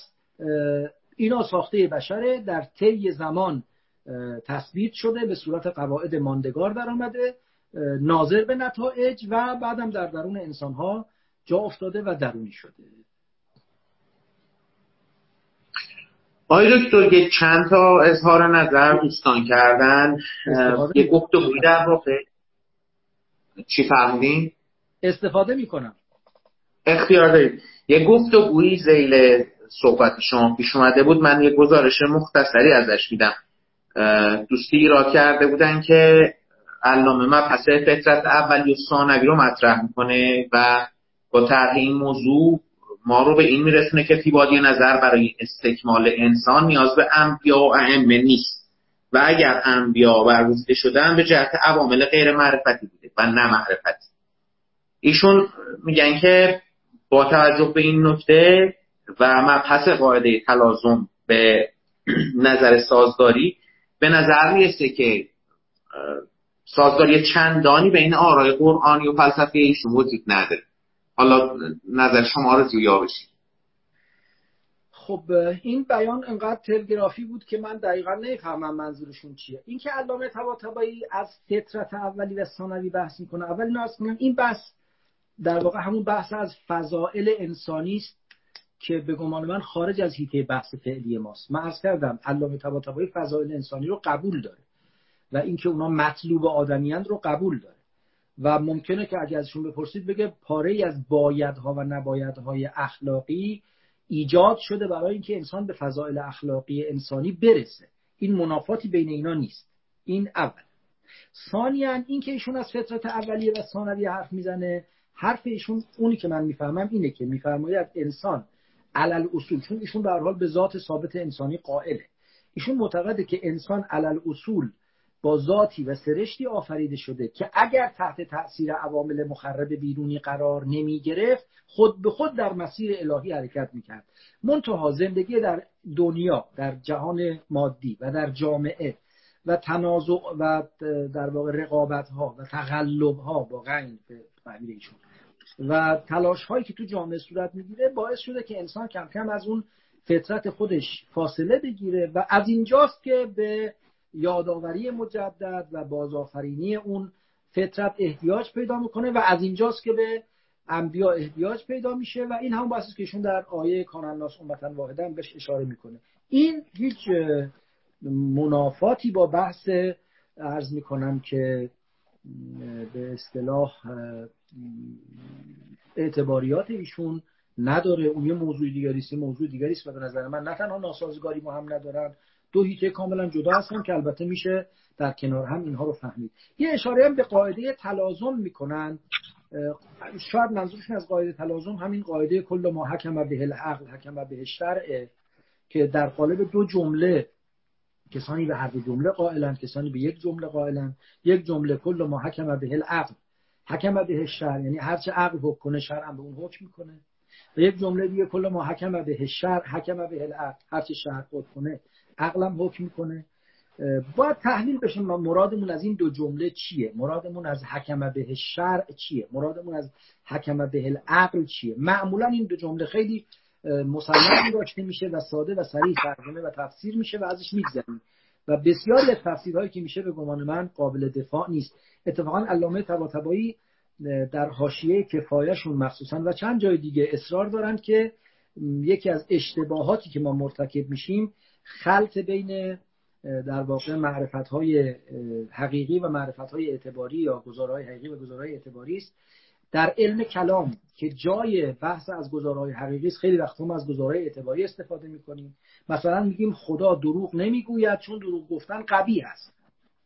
اینا ساخته بشره در طی زمان تثبیت شده به صورت قواعد ماندگار در آمده ناظر به نتایج و بعدم در درون انسان ها جا افتاده و درونی شده. آقای دکتر یه چند تا اظهار نظر دوستان کردن. یه گفتگوی در واقع. چی فهمیدین؟ استفاده می‌کنم. اختیار دارید. یه گفتگویی زیل صحبت شما پیش اومده بود من یه گزارش مختصری ازش میدم. دوستی ایراد کرده بودن که علامه مبحث فطرت اولی و ثانوی رو مطرح می‌کنه و با طرح این موضوع ما رو به این میرسونه که تیبادی نظر برای استکمال انسان نیاز به انبیا و ائمه نیست. و اگر انبیا برگزیده شدن به جهت عوامل غیر معرفتی بوده و نه معرفتی ایشون میگن که با توجه به این نکته و مبحث قاعده تلازم به نظر سازداری به نظر می‌رسه که سازداری چندانی بین آرای قرآنی و فلسفه ایشون وجود نداره. حالا نظر شما رو زویا بشید خب این بیان انقدر تلگرافی بود که من دقیقا نفهمم منظورشون چیه. این که علامه طباطبایی از فطرت اولی و ثانوی بحث می‌کنه. اول ناز کنم این بحث در واقع همون بحث از فضائل انسانی است. که به گمان من خارج از حیطه بحث فعلی ماست. من از کردم علامه طباطبایی فضائل انسانی رو قبول داره و اینکه اونا مطلوب آدمیند رو قبول داره. و ممکنه که اگر ازشون بپرسید بگه پاره ای از بایدها و نبایدهای اخلاقی ایجاد شده برای اینکه انسان به فضائل اخلاقی انسانی برسه. این منافاتی بین اینا نیست. این اول. ثانیا اینکه ایشون از فطرت اولیه و ثانویه حرف می‌زنه حرف ایشون اونی که من می‌فهمم اینه که میفرماید انسان علل اصول چون ایشون به حال به ذات ثابت انسانی قائله ایشون معتقده که انسان علل اصول با ذاتی و سرشتی آفریده شده که اگر تحت تأثیر عوامل مخرب بیرونی قرار نمی گرفت خود به خود در مسیر الهی حرکت می‌کرد. منتها زندگی در دنیا در جهان مادی و در جامعه و تنازع و در واقع رقابت ها و تقلب ها با غین به ایشون. و تلاش هایی که تو جامعه صورت می‌گیره باعث شده که انسان کم کم از اون فطرت خودش فاصله بگیره و از اینجاست که به یادآوری مجدد و بازآفرینی اون فطرت احتیاج پیدا می‌کنه و از اینجاست که به انبیا احتیاج پیدا میشه و این هم بحثی که ایشون در آیه کان الناس امتا واحدن بهش اشاره می‌کنه. این هیچ منافاتی با بحث ارز می‌کنم که به اصطلاح اعتباریات ایشون نداره. اون یه موضوع دیگری است موضوع دیگری است و به نظر من نه تنها ناسازگاری ما هم ندارن دو هیته کاملا جدا هستن که البته میشه در کنار هم اینها رو فهمید. یه اشاره هم به قاعده تلازم می‌کنن. شاید منظورشون از قاعده تلازم همین قاعده کل ما حکم به العقل حکم به الشرع که در قالب دو جمله کسانی به هر دو جمله قائلن کسانی به یک جمله قائلن. یک جمله کل ما حکم به العقل. حکم به الشرع یعنی هرچه عقل حکم کنه شرع به اون حکم می‌کنه. و یک جمله دیگه کل ما حکم به الشرع حکم به العقل هرچه شرع حکم کنه عقلم حکم می‌کنه. باید تحلیل بشه مرادمون از این دو جمله چیه؟ مرادمون از حکم به شرع چیه؟ مرادمون از حکم به العقل چیه؟ معمولا این دو جمله خیلی مسلم داشته میشه و ساده و سریع ترجمه و تفسیر میشه و ازش میگذریم. و بسیاری از تفسیرهایی که میشه به گمان من قابل دفاع نیست. اتفاقا علامه طباطبایی در حاشیه کفایشون مخصوصا و چند جای دیگه اصرار دارند که یکی از اشتباهاتی که ما مرتکب میشیم خلط بین در واقع معرفت های حقیقی و معرفت های اعتباری یا گزارهای حقیقی و گزارهای اعتباری است. در علم کلام که جای بحث از گزارهای حقیقی است خیلی وقت ما از گزارهای اعتباری استفاده می‌کنیم. مثلا میگیم خدا دروغ نمی‌گوید چون دروغ گفتن قوی است.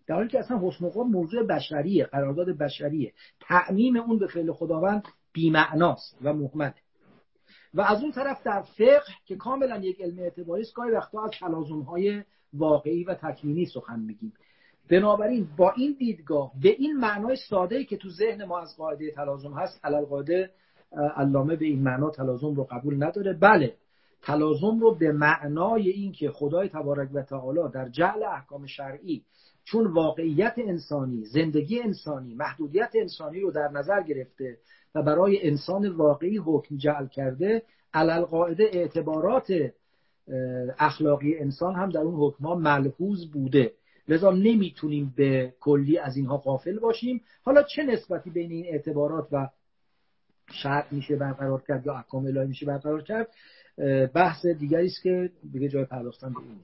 در حالی که اصلا حسن موضوع بشریه قرارداد بشریه. تعمیم اون به فعل خداوند بیمعناست و مهمله و از اون طرف در فقه که کاملا یک علم اعتباری است گاهی وقتا از تلازم های واقعی و تکوینی سخن میگیم. بنابراین با این دیدگاه به این معنای ساده که تو ذهن ما از قاعده تلازم هست علل قاعده علامه به این معنا تلازم رو قبول نداره. بله تلازم رو به معنای اینکه خدای تبارک و تعالی در جعل احکام شرعی چون واقعیت انسانی زندگی انسانی محدودیت انسانی رو در نظر گرفته و برای انسان واقعی حکم جعل کرده علل قاعده اعتبارات اخلاقی انسان هم در اون حکم ملحوظ بوده. لذا نمی‌تونیم به کلی از اینها قافل باشیم. حالا چه نسبتی بین این اعتبارات و شرط میشه برقرار کرد یا احکام الهی میشه برقرار کرد؟ بحث دیگری است که دیگه جای پرداختن به این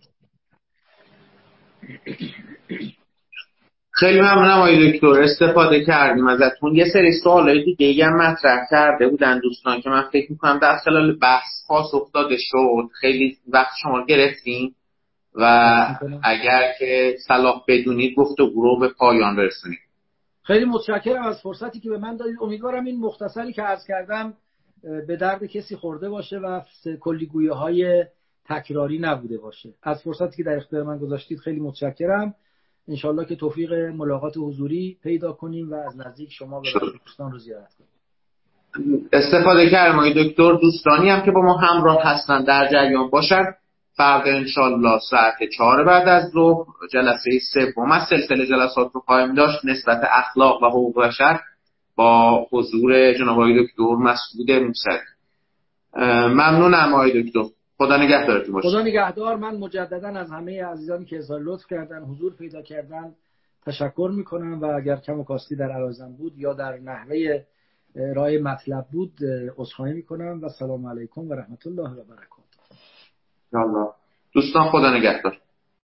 خیلی ممنونم آقای دکتر. استفاده کردیم ازتون. یه سری سوالای دیگه هم مطرح کرده بودن دوستان که من فکر می‌کنم در خلال بحث پاسخ داده شد. خیلی وقت شما گرفتیم و اگر که صلاح بدونید گفت و گروه به پایان برسونید خیلی متشکرم از فرصتی که به من دادید. امیدوارم این مختصری که عرض کردم به درد کسی خورده باشه و کلیگویه های تکراری نبوده باشه. از فرصتی که در اختیار من گذاشتید خیلی متشکرم. انشالله که توفیق ملاقات حضوری پیدا کنیم و از نزدیک شما به دوستان رو زیارت کنیم. استفاده کردم دکتر. دوستانی هم که با ما همراه هستن در جریان باشد فردا انشالله ساعت چهار بعد از ظهر جلسه سوم از سلسله جلسات رو خواهیم داشت نسبت اخلاق و حقوق بشر با حضور جناب آقای دکتر مسعود موسوی ممنونم آقای دکتر. خدا نگهدارتون باشه. خدا نگهدار. من مجددا از همه عزیزانی که اظهار لطف کردن حضور پیدا کردن تشکر می‌کنم و اگر کم و کاستی در عرازم بود یا در نحوه ارائه مطلب بود عذرخواهی می‌کنم و سلام علیکم و رحمت الله و برکاته. دوستان خدا نگهدار.